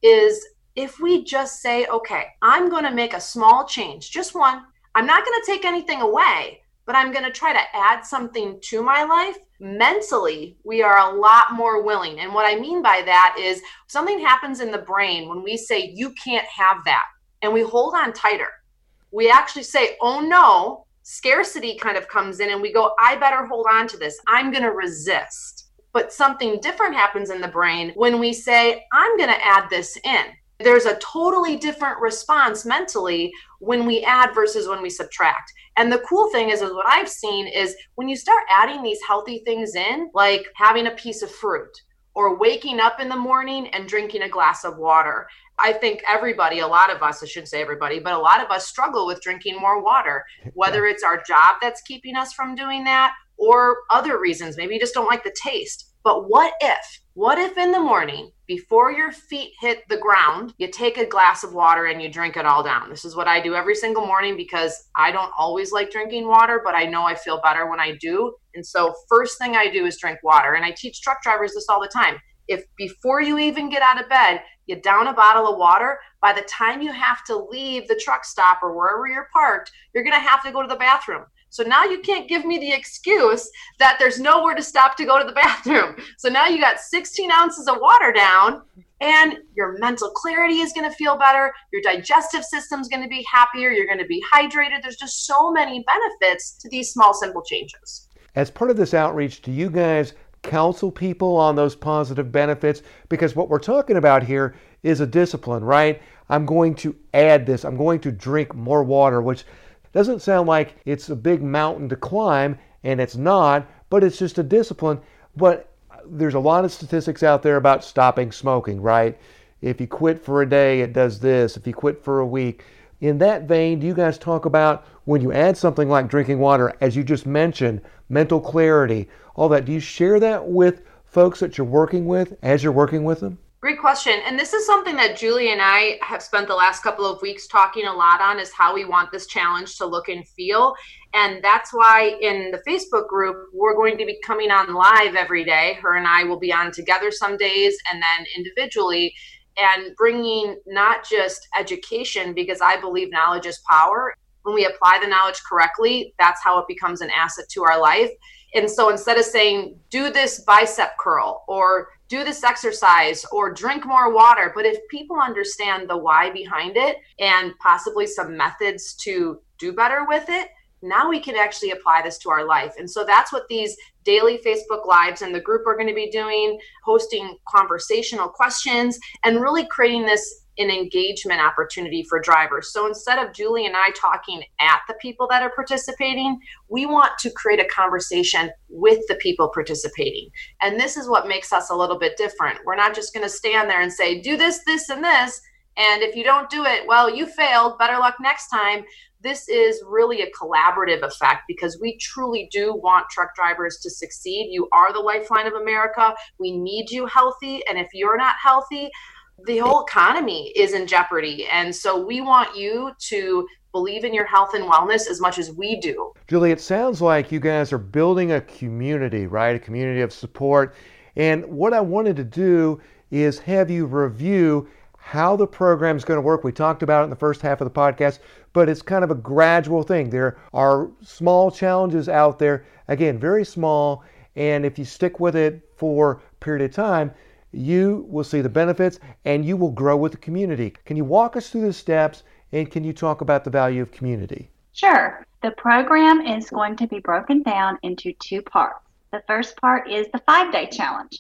Speaker 2: is if we just say, okay, I'm going to make a small change, just one. I'm not going to take anything away, but I'm going to try to add something to my life. Mentally, we are a lot more willing. And what I mean by that is something happens in the brain when we say, you can't have that, and we hold on tighter. We actually say, oh no, scarcity kind of comes in, and we go, I better hold on to this. I'm going to resist. But something different happens in the brain when we say, I'm going to add this in there's a totally different response mentally when we add versus when we subtract. And the cool thing is, is what I've seen is when you start adding these healthy things in, like having a piece of fruit or waking up in the morning and drinking a glass of water. I think everybody, a lot of us, I shouldn't say everybody, but a lot of us struggle with drinking more water, *laughs* whether it's our job that's keeping us from doing that or other reasons. Maybe you just don't like the taste. But what if, what if in the morning, before your feet hit the ground, you take a glass of water and you drink it all down? This is what I do every single morning because I don't always like drinking water, but I know I feel better when I do. And so, first thing I do is drink water. And I teach truck drivers this all the time. If before you even get out of bed, you down a bottle of water, by the time you have to leave the truck stop or wherever you're parked, you're going to have to go to the bathroom. So now you can't give me the excuse that there's nowhere to stop to go to the *laughs* bathroom. So now you got 16 ounces of water down, and your mental clarity is going to feel better. Your digestive system is going to be happier. You're going to be hydrated. There's just so many benefits to these small, simple changes.
Speaker 3: As part of this outreach, do you guys counsel people on those positive benefits? Because what we're talking about here is a discipline, right? I'm going to add this, I'm going to drink more water, which doesn't sound like it's a big mountain to climb, and it's not, but it's just a discipline. But there's a lot of statistics out there about stopping smoking, right? If you quit for a day, it does this. If you quit for a week. In that vein, do you guys talk about when you add something like drinking water, as you just mentioned, mental clarity, all that? Do you share that with folks that you're working with as you're working with them?
Speaker 2: Great question. And this is something that Julie and I have spent the last couple of weeks talking a lot on is how we want this challenge to look and feel. And that's why in the Facebook group, we're going to be coming on live every day. Her and I will be on together some days and then individually and bringing not just education, because I believe knowledge is power. When we apply the knowledge correctly, that's how it becomes an asset to our life. And so instead of saying, do this bicep curl or do this exercise or drink more water. But if people understand the why behind it and possibly some methods to do better with it, now we can actually apply this to our life. And so that's what these daily Facebook Lives and the group are going to be doing, hosting conversational questions and really creating this an engagement opportunity for drivers. So instead of Julie and I talking at the people that are participating, we want to create a conversation with the people participating. And this is what makes us a little bit different. We're not just going to stand there and say, do this, this, and this. And if you don't do it, well, you failed. Better luck next time. This is really a collaborative effect because we truly do want truck drivers to succeed. You are the lifeline of America. We need you healthy. And if you're not healthy, the whole economy is in jeopardy. And so we want you to believe in your health and wellness as much as we do.
Speaker 3: Julie, it sounds like you guys are building a community, right? A community of support. And what I wanted to do is have you review how the program is going to work. We talked about it in the first half of the podcast, but it's kind of a gradual thing. There are small challenges out there, again, very small, And if you stick with it for a period of time, you will see the benefits and you will grow with the community. Can you walk us through the steps and can you talk about the value of community?
Speaker 5: Sure. The program is going to be broken down into two parts. The first part is the five day challenge.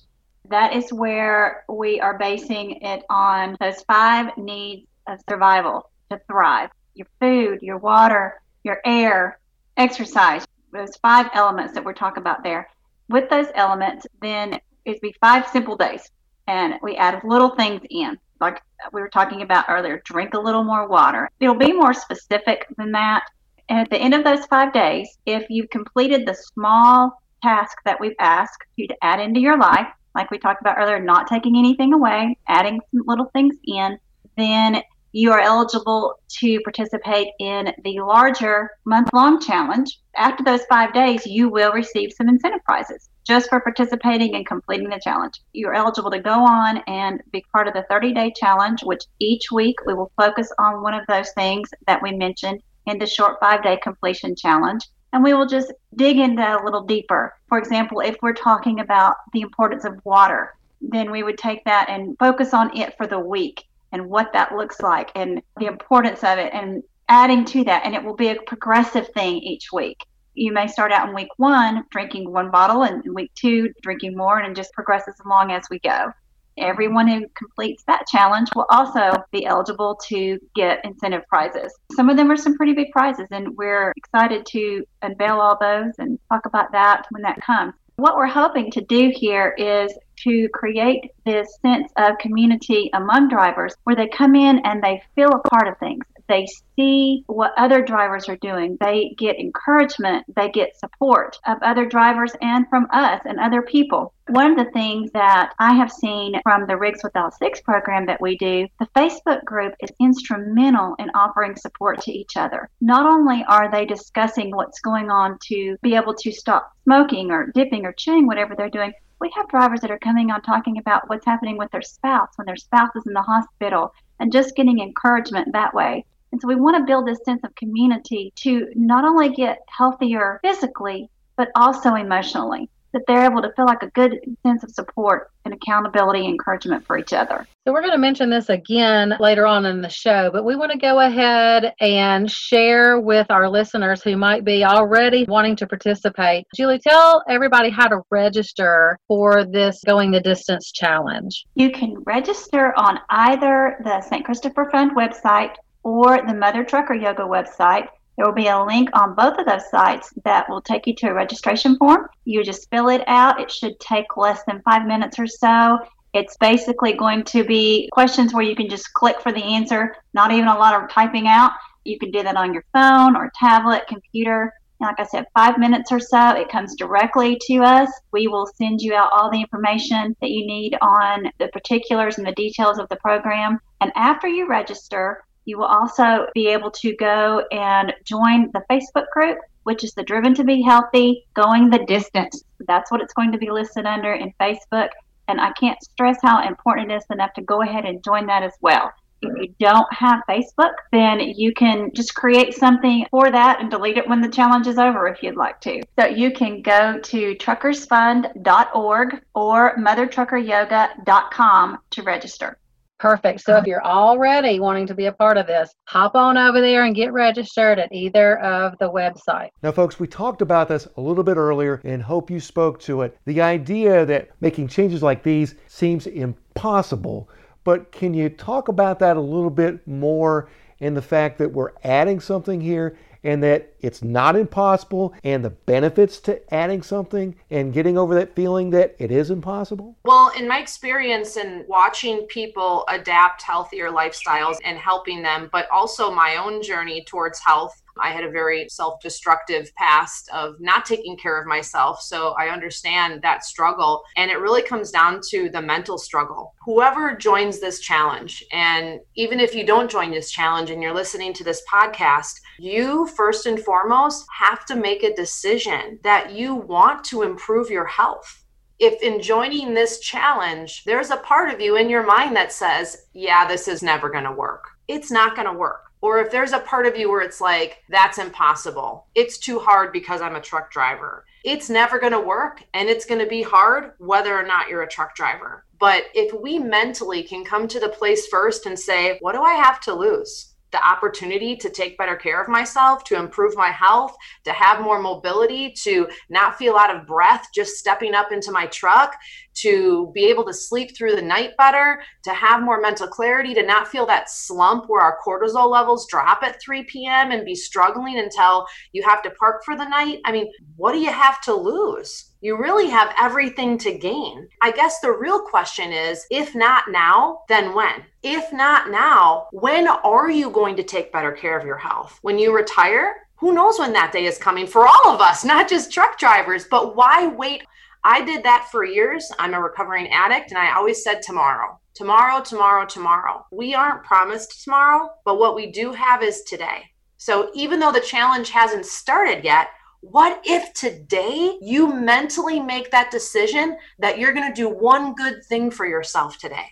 Speaker 5: That is where we are basing it on those five needs of survival to thrive your food, your water, your air, exercise, those five elements that we're talking about there. With those elements, then it'd be five simple days. And we add little things in, like we were talking about earlier drink a little more water. It'll be more specific than that. And at the end of those five days, if you've completed the small task that we've asked you to add into your life, like we talked about earlier, not taking anything away, adding some little things in, then you are eligible to participate in the larger month long challenge. After those five days, you will receive some incentive prizes just for participating and completing the challenge. You're eligible to go on and be part of the 30 day challenge, which each week we will focus on one of those things that we mentioned in the short five day completion challenge. And we will just dig into that a little deeper. For example, if we're talking about the importance of water, then we would take that and focus on it for the week and what that looks like and the importance of it and adding to that. And it will be a progressive thing each week. You may start out in week one drinking one bottle, and in week two, drinking more, and just progresses along as we go. Everyone who completes that challenge will also be eligible to get incentive prizes. Some of them are some pretty big prizes, and we're excited to unveil all those and talk about that when that comes. What we're hoping to do here is to create this sense of community among drivers where they come in and they feel a part of things. They see what other drivers are doing. They get encouragement. They get support of other drivers and from us and other people. One of the things that I have seen from the Rigs Without Cigs program that we do, the Facebook group is instrumental in offering support to each other. Not only are they discussing what's going on to be able to stop smoking or dipping or chewing, whatever they're doing, we have drivers that are coming on talking about what's happening with their spouse when their spouse is in the hospital and just getting encouragement that way. And so we want to build this sense of community to not only get healthier physically, but also emotionally that they're able to feel like a good sense of support and accountability and encouragement for each other.
Speaker 4: So, we're going to mention this again later on in the show, but we want to go ahead and share with our listeners who might be already wanting to participate. Julie, tell everybody how to register for this Going the Distance challenge.
Speaker 5: You can register on either the St. Christopher Fund website or the Mother Trucker Yoga website. There will be a link on both of those sites that will take you to a registration form. You just fill it out. It should take less than five minutes or so. It's basically going to be questions where you can just click for the answer, not even a lot of typing out. You can do that on your phone or tablet, computer. like I said, five minutes or so, it comes directly to us. We will send you out all the information that you need on the particulars and the details of the program. And after you register, you will also be able to go and join the Facebook group, which is the Driven to Be Healthy Going the Distance. That's what it's going to be listed under in Facebook. And I can't stress how important it is enough to go ahead and join that as well. If you don't have Facebook, then you can just create something for that and delete it when the challenge is over if you'd like to. So you can go to truckersfund.org or mothertruckeryoga.com to register.
Speaker 4: Perfect. So if you're already wanting to be a part of this, hop on over there and get registered at either of the websites.
Speaker 3: Now, folks, we talked about this a little bit earlier and hope you spoke to it. The idea that making changes like these seems impossible, but can you talk about that a little bit more in the fact that we're adding something here and that it's not impossible and the benefits to adding something and getting over that feeling that it is impossible?
Speaker 2: Well, in my experience in watching people adapt healthier lifestyles and helping them, but also my own journey towards health, I had a very self destructive past of not taking care of myself. So I understand that struggle. And it really comes down to the mental struggle. Whoever joins this challenge, and even if you don't join this challenge and you're listening to this podcast, you first and foremost have to make a decision that you want to improve your health if in joining this challenge, there's a part of you in your mind that says, yeah, this is never going to work. It's not going to work. Or if there's a part of you where it's like, that's impossible, it's too hard because I'm a truck driver. it's never going to work and it's going to be hard whether or not you're a truck driver. But if we mentally can come to the place first and say, what do I have to lose? the opportunity to take better care of myself, to improve my health, to have more mobility, to not feel out of breath just stepping up into my truck, to be able to sleep through the night better, to have more mental clarity, to not feel that slump where our cortisol levels drop at 3 p.m. and be struggling until you have to park for the night. I mean, what do you have to lose? you really have everything to gain. I guess the real question is if not now, then when? If not now, when are you going to take better care of your health? When you retire? Who knows when that day is coming for all of us, not just truck drivers, but why wait? I did that for years. I'm a recovering addict, and I always said tomorrow, tomorrow, tomorrow, tomorrow. We aren't promised tomorrow, but what we do have is today. So even though the challenge hasn't started yet, what if today you mentally make that decision that you're going to do one good thing for yourself today?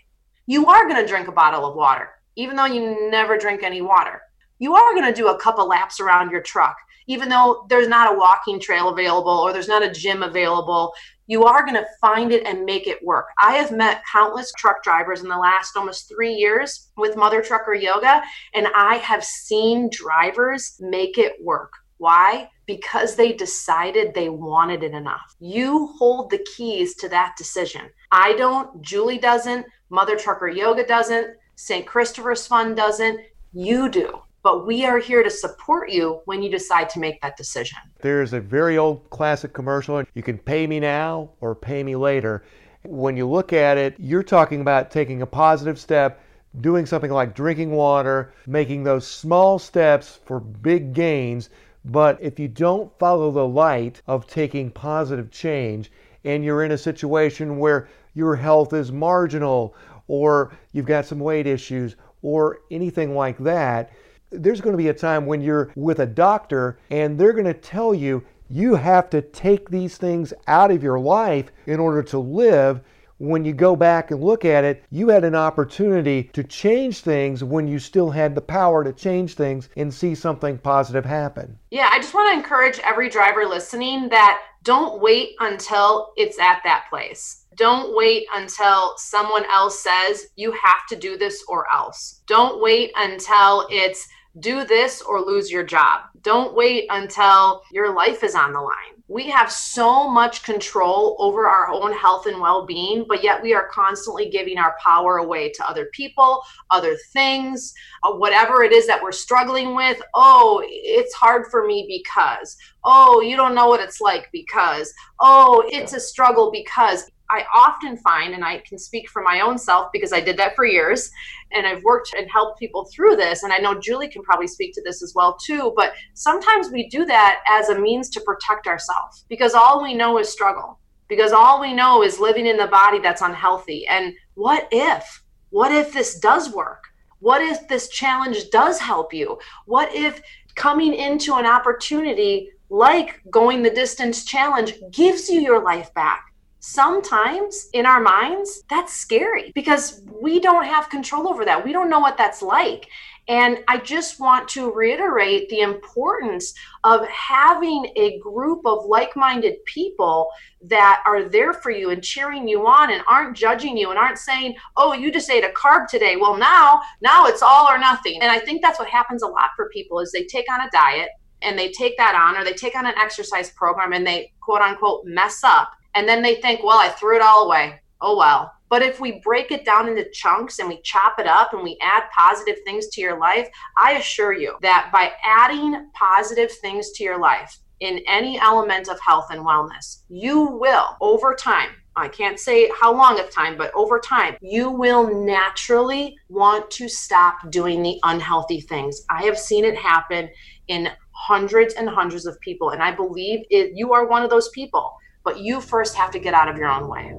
Speaker 2: You are going to drink a bottle of water, even though you never drink any water. You are going to do a couple laps around your truck, even though there's not a walking trail available or there's not a gym available. You are going to find it and make it work. I have met countless truck drivers in the last almost three years with Mother Trucker Yoga, and I have seen drivers make it work. Why? Because they decided they wanted it enough. You hold the keys to that decision. I don't, Julie doesn't, Mother Trucker Yoga doesn't, St. Christopher's Fund doesn't. You do. But we are here to support you when you decide to make that decision.
Speaker 3: There's a very old classic commercial you can pay me now or pay me later. When you look at it, you're talking about taking a positive step doing something like drinking water, making those small steps for big gains but if you don't follow the light of taking positive change and you're in a situation where your health is marginal or you've got some weight issues or anything like that, there's going to be a time when you're with a doctor and they're going to tell you you have to take these things out of your life in order to live when you go back and look at it, you had an opportunity to change things when you still had the power to change things and see something positive happen.
Speaker 2: Yeah, I just want to encourage every driver listening that don't wait until it's at that place. Don't wait until someone else says you have to do this or else. Don't wait until it's do this or lose your job. Don't wait until your life is on the line. We have so much control over our own health and well-being but yet we are constantly giving our power away to other people other things uh, whatever it is that we're struggling with. Oh it's hard for me because oh you don't know what it's like because oh it's a struggle because I often find, and I can speak for my own self because I did that for years, and I've worked and helped people through this. And I know Julie can probably speak to this as well too. But sometimes we do that as a means to protect ourselves because all we know is struggle. Because all we know is living in the body that's unhealthy. And what if? What if this does work? What if this challenge does help you? What if coming into an opportunity like going the distance challenge gives you your life back? Sometimes in our minds, that's scary because we don't have control over that. We don't know what that's like. And I just want to reiterate the importance of having a group of like minded people that are there for you and cheering you on and aren't judging you and aren't saying, oh, you just ate a carb today. Well, now, now it's all or nothing. And I think that's what happens a lot for people is they take on a diet and they take that on or they take on an exercise program and they quote unquote mess up and then they think, well, I threw it all away. Oh, well. But if we break it down into chunks and we chop it up and we add positive things to your life, I assure you that by adding positive things to your life in any element of health and wellness, you will over time. I can't say how long of time, but over time, you will naturally want to stop doing the unhealthy things. I have seen it happen in hundreds and hundreds of people, and I believe it, you are one of those people but you first have to get out of your own way.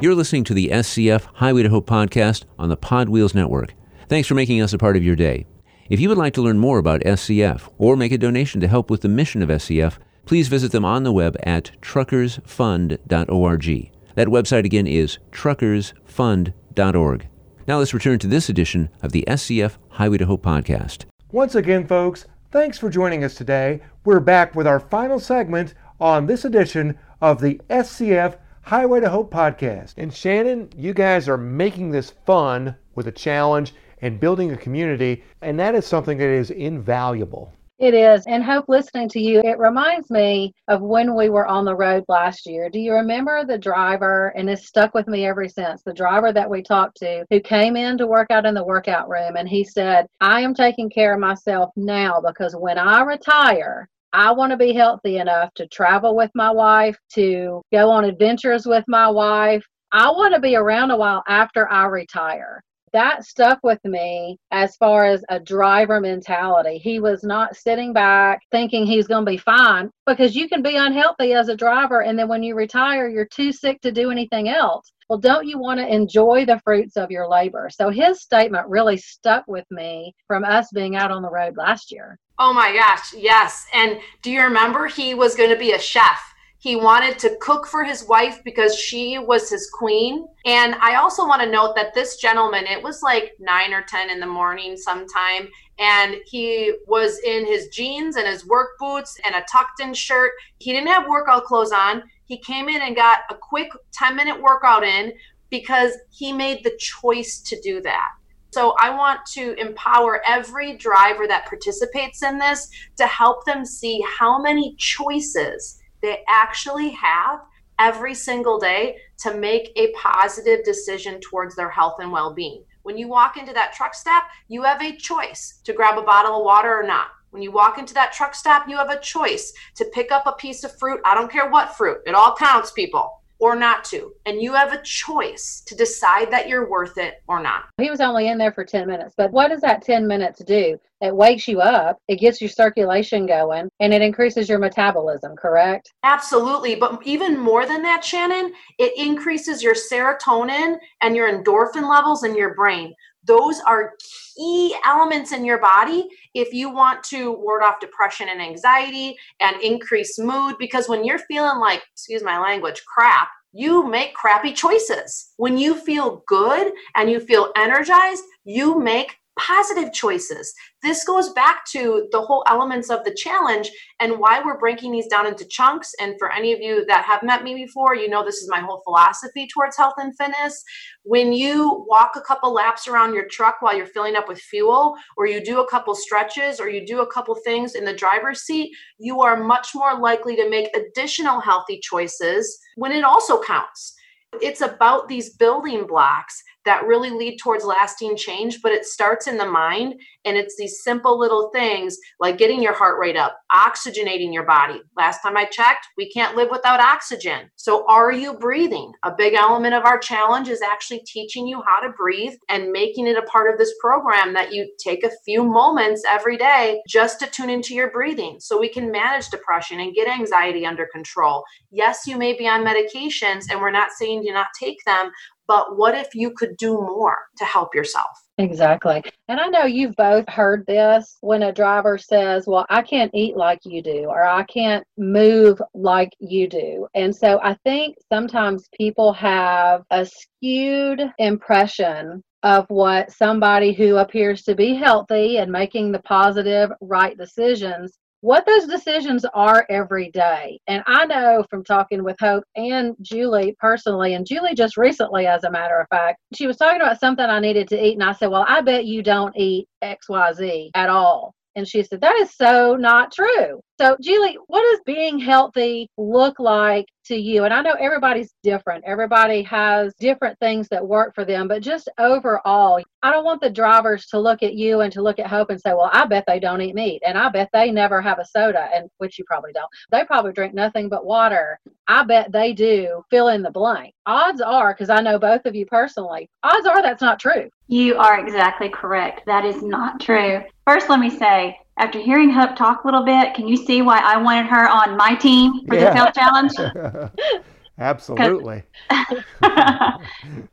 Speaker 1: You're listening to the SCF Highway to Hope podcast on the PodWheels Network. Thanks for making us a part of your day. If you would like to learn more about SCF or make a donation to help with the mission of SCF, please visit them on the web at truckersfund.org. That website again is truckersfund.org. Now let's return to this edition of the SCF Highway to Hope podcast.
Speaker 3: Once again, folks, Thanks for joining us today. We're back with our final segment on this edition of the SCF Highway to Hope podcast. And Shannon, you guys are making this fun with a challenge and building a community, and that is something that is invaluable.
Speaker 4: It is. And Hope, listening to you, it reminds me of when we were on the road last year. Do you remember the driver, and it's stuck with me ever since, the driver that we talked to who came in to work out in the workout room and he said, I am taking care of myself now because when I retire, I want to be healthy enough to travel with my wife, to go on adventures with my wife. I want to be around a while after I retire that stuck with me as far as a driver mentality. He was not sitting back thinking he's going to be fine because you can be unhealthy as a driver and then when you retire you're too sick to do anything else. Well, don't you want to enjoy the fruits of your labor? So his statement really stuck with me from us being out on the road last year.
Speaker 2: Oh my gosh, yes. And do you remember he was going to be a chef? He wanted to cook for his wife because she was his queen. And I also want to note that this gentleman, it was like nine or 10 in the morning sometime, and he was in his jeans and his work boots and a tucked in shirt. He didn't have workout clothes on. He came in and got a quick 10 minute workout in because he made the choice to do that. So I want to empower every driver that participates in this to help them see how many choices they actually have every single day to make a positive decision towards their health and well being. When you walk into that truck stop, you have a choice to grab a bottle of water or not. When you walk into that truck stop, you have a choice to pick up a piece of fruit. I don't care what fruit, it all counts, people or not to. And you have a choice to decide that you're worth it or not.
Speaker 4: He was only in there for 10 minutes, but what does that 10 minutes do? It wakes you up, it gets your circulation going, and it increases your metabolism, correct?
Speaker 2: Absolutely. But even more than that, Shannon, it increases your serotonin and your endorphin levels in your brain. Those are key elements in your body if you want to ward off depression and anxiety and increase mood. Because when you're feeling like, excuse my language, crap, you make crappy choices. When you feel good and you feel energized, you make positive choices. This goes back to the whole elements of the challenge and why we're breaking these down into chunks. And for any of you that have met me before, you know this is my whole philosophy towards health and fitness. When you walk a couple laps around your truck while you're filling up with fuel, or you do a couple stretches, or you do a couple things in the driver's seat, you are much more likely to make additional healthy choices when it also counts. It's about these building blocks that really lead towards lasting change, but it starts in the mind. And it's these simple little things like getting your heart rate up, oxygenating your body. Last time I checked, we can't live without oxygen. So, are you breathing? A big element of our challenge is actually teaching you how to breathe and making it a part of this program that you take a few moments every day just to tune into your breathing so we can manage depression and get anxiety under control. Yes, you may be on medications, and we're not saying do not take them, but what if you could do more to help yourself?
Speaker 4: Exactly. And I know you've both heard this when a driver says, Well, I can't eat like you do, or I can't move like you do. And so I think sometimes people have a skewed impression of what somebody who appears to be healthy and making the positive, right decisions what those decisions are every day. And I know from talking with Hope and Julie personally, and Julie just recently, as a matter of fact, she was talking about something I needed to eat. And I said, Well, I bet you don't eat XYZ at all. And she said, That is so not true. So, Julie, what does being healthy look like to you? And I know everybody's different. Everybody has different things that work for them, but just overall, I don't want the drivers to look at you and to look at Hope and say, "Well, I bet they don't eat meat, and I bet they never have a soda," and which you probably don't. They probably drink nothing but water. I bet they do. Fill in the blank. Odds are, because I know both of you personally, odds are that's not true.
Speaker 5: You are exactly correct. That is not true. First, let me say after hearing Hope talk a little bit, can you see why I wanted her on my team for yeah. the Health Challenge? *laughs*
Speaker 3: Absolutely. *laughs*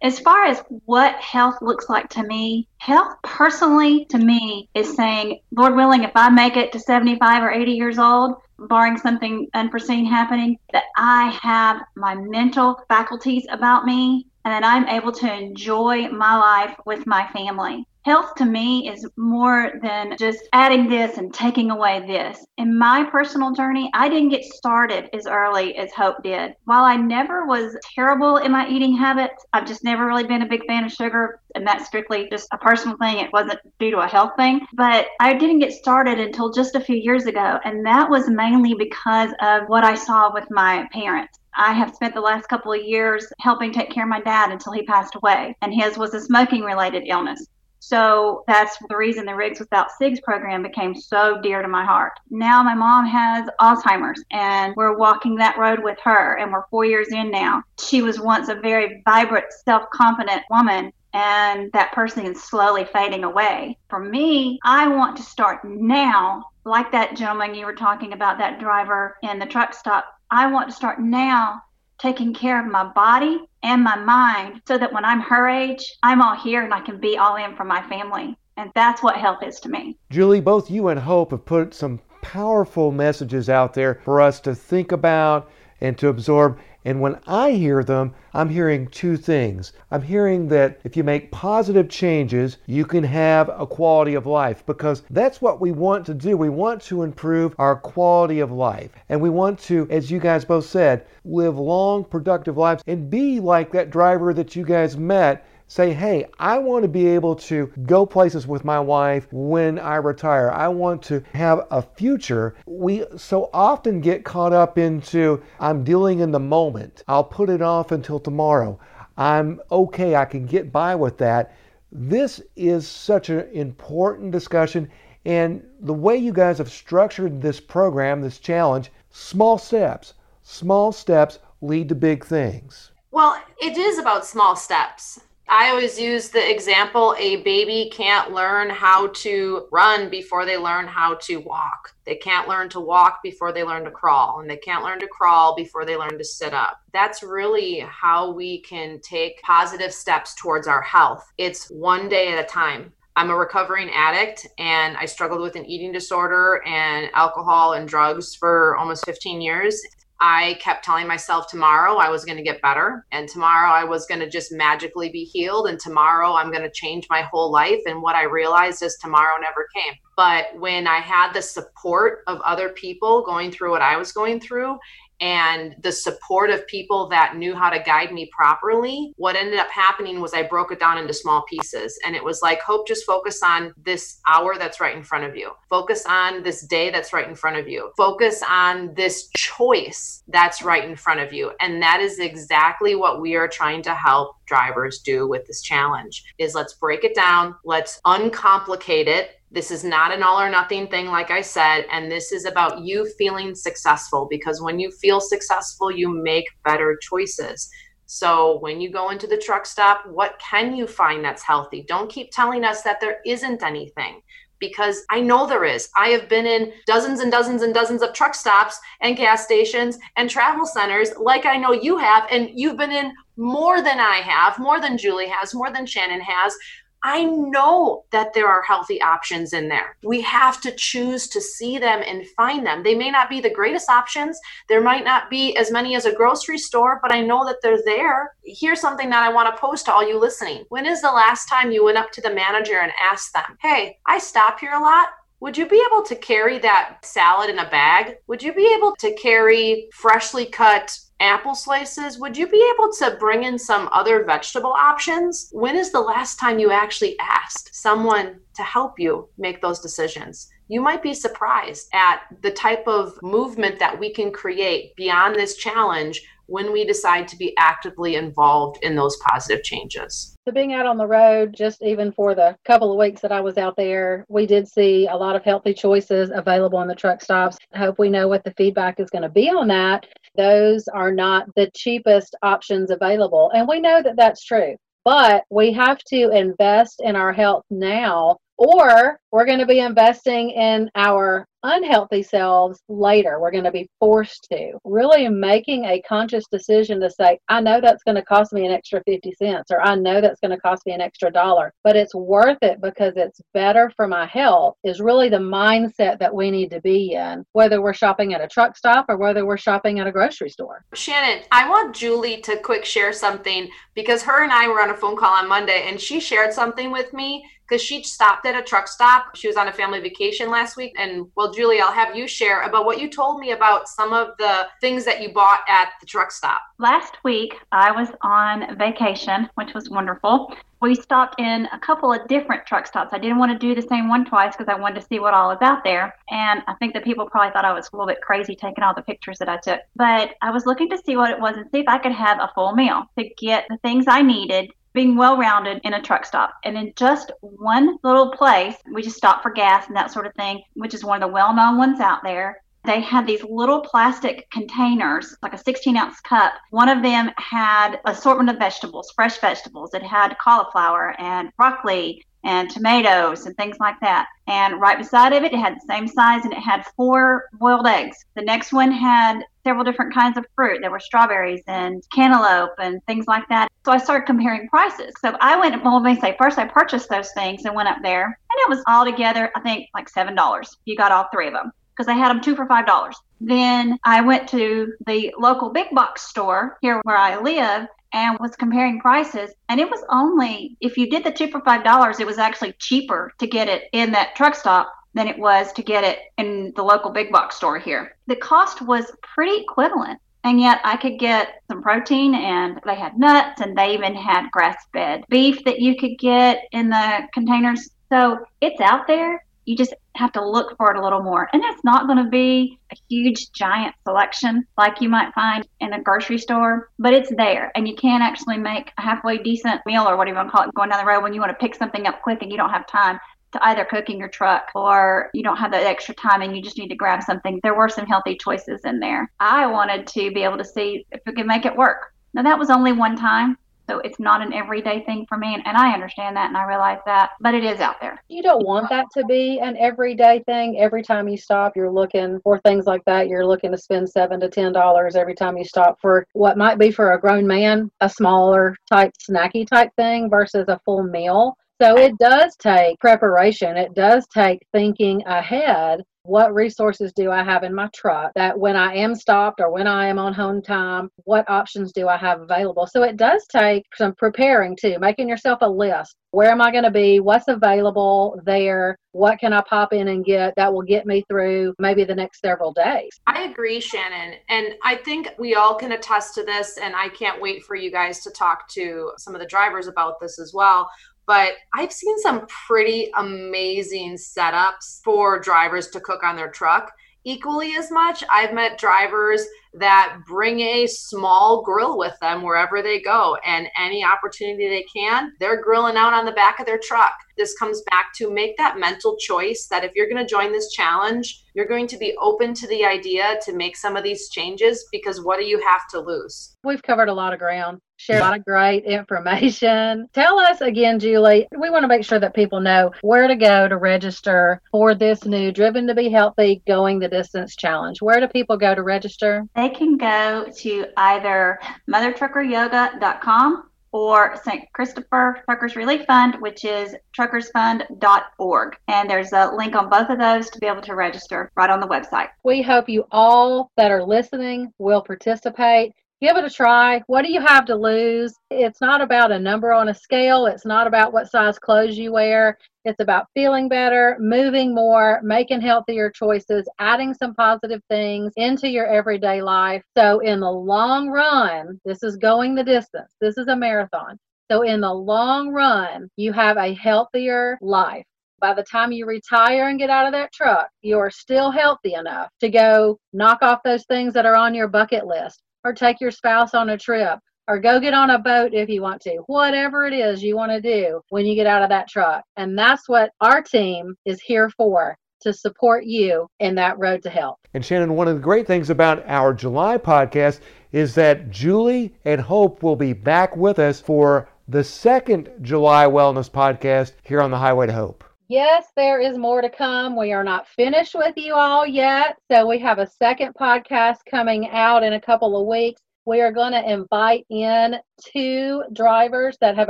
Speaker 5: as far as what health looks like to me, health personally to me is saying, Lord willing, if I make it to 75 or 80 years old, barring something unforeseen happening, that I have my mental faculties about me and that I'm able to enjoy my life with my family. Health to me is more than just adding this and taking away this. In my personal journey, I didn't get started as early as Hope did. While I never was terrible in my eating habits, I've just never really been a big fan of sugar. And that's strictly just a personal thing. It wasn't due to a health thing. But I didn't get started until just a few years ago. And that was mainly because of what I saw with my parents. I have spent the last couple of years helping take care of my dad until he passed away, and his was a smoking related illness. So that's the reason the Rigs Without Cigs program became so dear to my heart. Now my mom has Alzheimer's and we're walking that road with her and we're four years in now. She was once a very vibrant, self confident woman and that person is slowly fading away. For me, I want to start now, like that gentleman you were talking about, that driver in the truck stop. I want to start now taking care of my body and my mind so that when I'm her age, I'm all here and I can be all in for my family. And that's what health is to me.
Speaker 3: Julie, both you and Hope have put some powerful messages out there for us to think about and to absorb. And when I hear them, I'm hearing two things. I'm hearing that if you make positive changes, you can have a quality of life because that's what we want to do. We want to improve our quality of life. And we want to, as you guys both said, live long, productive lives and be like that driver that you guys met say, hey, I want to be able to go places with my wife when I retire. I want to have a future. We so often get caught up into, I'm dealing in the moment. I'll put it off until tomorrow. I'm okay, I can get by with that. This is such an important discussion. And the way you guys have structured this program, this challenge, small steps, small steps lead to big things.
Speaker 2: Well, it is about small steps. I always use the example a baby can't learn how to run before they learn how to walk. They can't learn to walk before they learn to crawl, and they can't learn to crawl before they learn to sit up. That's really how we can take positive steps towards our health. It's one day at a time. I'm a recovering addict and I struggled with an eating disorder and alcohol and drugs for almost 15 years. I kept telling myself tomorrow I was going to get better and tomorrow I was going to just magically be healed and tomorrow I'm going to change my whole life. And what I realized is tomorrow never came. But when I had the support of other people going through what I was going through and the support of people that knew how to guide me properly, what ended up happening was I broke it down into small pieces. And it was like, Hope, just focus on this hour that's right in front of you. Focus on this day that's right in front of you. Focus on this choice that's right in front of you. And that is exactly what we are trying to help drivers do with this challenge is let's break it down let's uncomplicate it this is not an all or nothing thing, like I said. And this is about you feeling successful because when you feel successful, you make better choices. So when you go into the truck stop, what can you find that's healthy? Don't keep telling us that there isn't anything because I know there is. I have been in dozens and dozens and dozens of truck stops and gas stations and travel centers, like I know you have. And you've been in more than I have, more than Julie has, more than Shannon has. I know that there are healthy options in there. We have to choose to see them and find them. They may not be the greatest options. There might not be as many as a grocery store, but I know that they're there. Here's something that I want to post to all you listening. When is the last time you went up to the manager and asked them, Hey, I stop here a lot. Would you be able to carry that salad in a bag? Would you be able to carry freshly cut apple slices, would you be able to bring in some other vegetable options? When is the last time you actually asked someone to help you make those decisions? You might be surprised at the type of movement that we can create beyond this challenge when we decide to be actively involved in those positive changes.
Speaker 4: So, being out on the road, just even for the couple of weeks that I was out there, we did see a lot of healthy choices available in the truck stops. I hope we know what the feedback is going to be on that those are not the cheapest options available. And we know that that's true. But we have to invest in our health now, or We're going to be investing in our unhealthy selves later. We're going to be forced to. Really making a conscious decision to say, I know that's going to cost me an extra 50 cents, or I know that's going to cost me an extra dollar, but it's worth it because it's better for my health, is really the mindset that we need to be in, whether we're shopping at a truck stop or whether we're shopping at a grocery store.
Speaker 2: Shannon, I want Julie to quick share something because her and I were on a phone call on Monday and she shared something with me because she stopped at a truck stop. She was on a family vacation last week. And well, Julie, I'll have you share about what you told me about some of the things that you bought at the truck stop.
Speaker 5: Last week, I was on vacation, which was wonderful. We stopped in a couple of different truck stops. I didn't want to do the same one twice because I wanted to see what all was out there. And I think that people probably thought I was a little bit crazy taking all the pictures that I took. But I was looking to see what it was and see if I could have a full meal to get the things I needed being well rounded in a truck stop. And in just one little place, we just stopped for gas and that sort of thing, which is one of the well known ones out there. They had these little plastic containers, like a 16 ounce cup. One of them had assortment of vegetables, fresh vegetables. It had cauliflower and broccoli and tomatoes and things like that. And right beside of it, it had the same size and it had four boiled eggs. The next one had several different kinds of fruit. There were strawberries and cantaloupe and things like that. So I started comparing prices. So I went, well, let me say, first I purchased those things and went up there, and it was all together, I think, like $7. You got all three of them because they had them two for $5. Then I went to the local big box store here where I live and was comparing prices. And it was only, if you did the two for $5, it was actually cheaper to get it in that truck stop than it was to get it in the local big box store here. The cost was pretty equivalent. And yet I could get some protein and they had nuts and they even had grass fed beef that you could get in the containers. So it's out there. You just have to look for it a little more. And it's not going to be a huge, giant selection like you might find in a grocery store, but it's there. And you can actually make a halfway decent meal or whatever you want to call it going down the road when you want to pick something up quick and you don't have time to either cook in your truck or you don't have that extra time and you just need to grab something. There were some healthy choices in there. I wanted to be able to see if we could make it work. Now, that was only one time. So it's not an everyday thing for me. And, and, I understand that and I realize that, but it is out there.
Speaker 4: You don't want that to be an everyday thing. Every time you stop, you're looking for things like that. You're looking to spend seven to ten dollars every time you stop for what might be for a grown man, a smaller type snacky type thing versus a full meal. So it does take preparation. It does take thinking ahead. What resources do I have in my truck that when I am stopped or when I am on home time, what options do I have available? So it does take some preparing too, making yourself a list. Where am I going to be? What's available there? What can I pop in and get that will get me through maybe the next several days?
Speaker 2: I agree, Shannon. And I think we all can attest to this. And I can't wait for you guys to talk to some of the drivers about this as well but I've seen some pretty amazing setups for drivers to cook on their truck. Equally as much, I've met drivers that bring a small grill with them wherever they go, and any opportunity they can, they're grilling out on the back of their truck. This comes back to make that mental choice that if you're going to join this challenge, you're going to be open to the idea to make some of these changes because what do you have to lose?
Speaker 4: We've covered a lot of ground shared a lot of great information. *laughs* Tell us again, Julie, we want to make sure that people know where to go to register for this new Driven to Be Healthy Going the Distance Challenge. Where do people go to register?
Speaker 5: They can go to either mothertruckeryoga.com or St. Christopher Truckers Relief Fund, which is truckersfund.org. And there's a link on both of those to be able to register right on the website.
Speaker 4: We hope you all that are listening will participate give it a try. What do you have to lose? It's not about a number on a scale. It's not about what size clothes you wear. It's about feeling better, moving more, making healthier choices, adding some positive things into your everyday life. So, in the long run, this is going the distance. This is a marathon. So, in the long run, you have a healthier life. By the time you retire and get out of that truck, you are still healthy enough to go knock off those things that are on your bucket list or take your spouse on a trip or go get on a boat if you want to. Whatever it is you want to do when you get out of that truck. And that's what our team is here for to support you in that road to health.
Speaker 3: And Shannon, one of the great things about our July podcast is that Julie and Hope will be back with us for the second July Wellness podcast here on the Highway to Hope.
Speaker 4: Yes, there is more to come. We are not finished with you all yet. So we have a second podcast coming out in a couple of weeks. We are going to invite in two drivers that have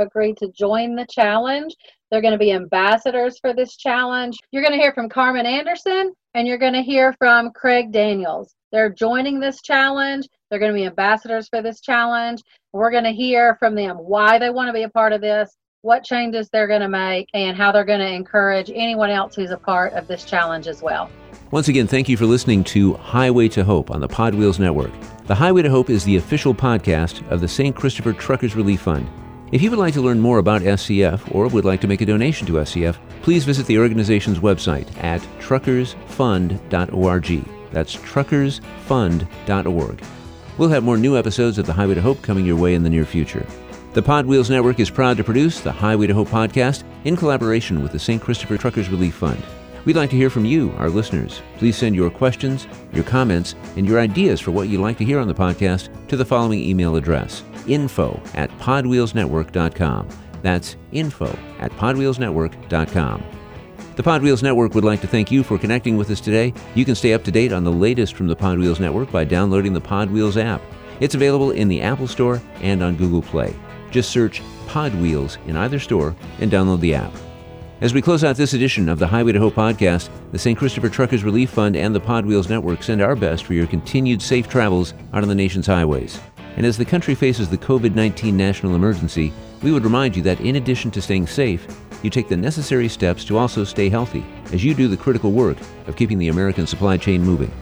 Speaker 4: agreed to join the challenge. They're going to be ambassadors for this challenge. You're going to hear from Carmen Anderson and you're going to hear from Craig Daniels. They're joining this challenge. They're going to be ambassadors for this challenge. We're going to hear from them why they want to be a part of this, what changes they're going to make, and how they're going to encourage anyone else who's a part of this challenge as well.
Speaker 1: Once again, thank you for listening to Highway to Hope on the PodWheels Network. The Highway to Hope is the official podcast of the St. Christopher Truckers Relief Fund. If you would like to learn more about SCF or would like to make a donation to SCF, please visit the organization's website at truckersfund.org. That's truckersfund.org. We'll have more new episodes of The Highway to Hope coming your way in the near future. The PodWheels Network is proud to produce the Highway to Hope podcast in collaboration with the St. Christopher Truckers Relief Fund. We'd like to hear from you, our listeners. Please send your questions, your comments, and your ideas for what you'd like to hear on the podcast to the following email address info at podwheelsnetwork.com. That's info at podwheelsnetwork.com. The PodWheels Network would like to thank you for connecting with us today. You can stay up to date on the latest from the PodWheels Network by downloading the Pod Wheels app. It's available in the Apple Store and on Google Play. Just search PodWheels in either store and download the app. As we close out this edition of the Highway to Hope podcast, the St. Christopher Truckers Relief Fund and the PodWheels Network send our best for your continued safe travels out on the nation's highways. And as the country faces the COVID 19 national emergency, we would remind you that in addition to staying safe, you take the necessary steps to also stay healthy as you do the critical work of keeping the American supply chain moving.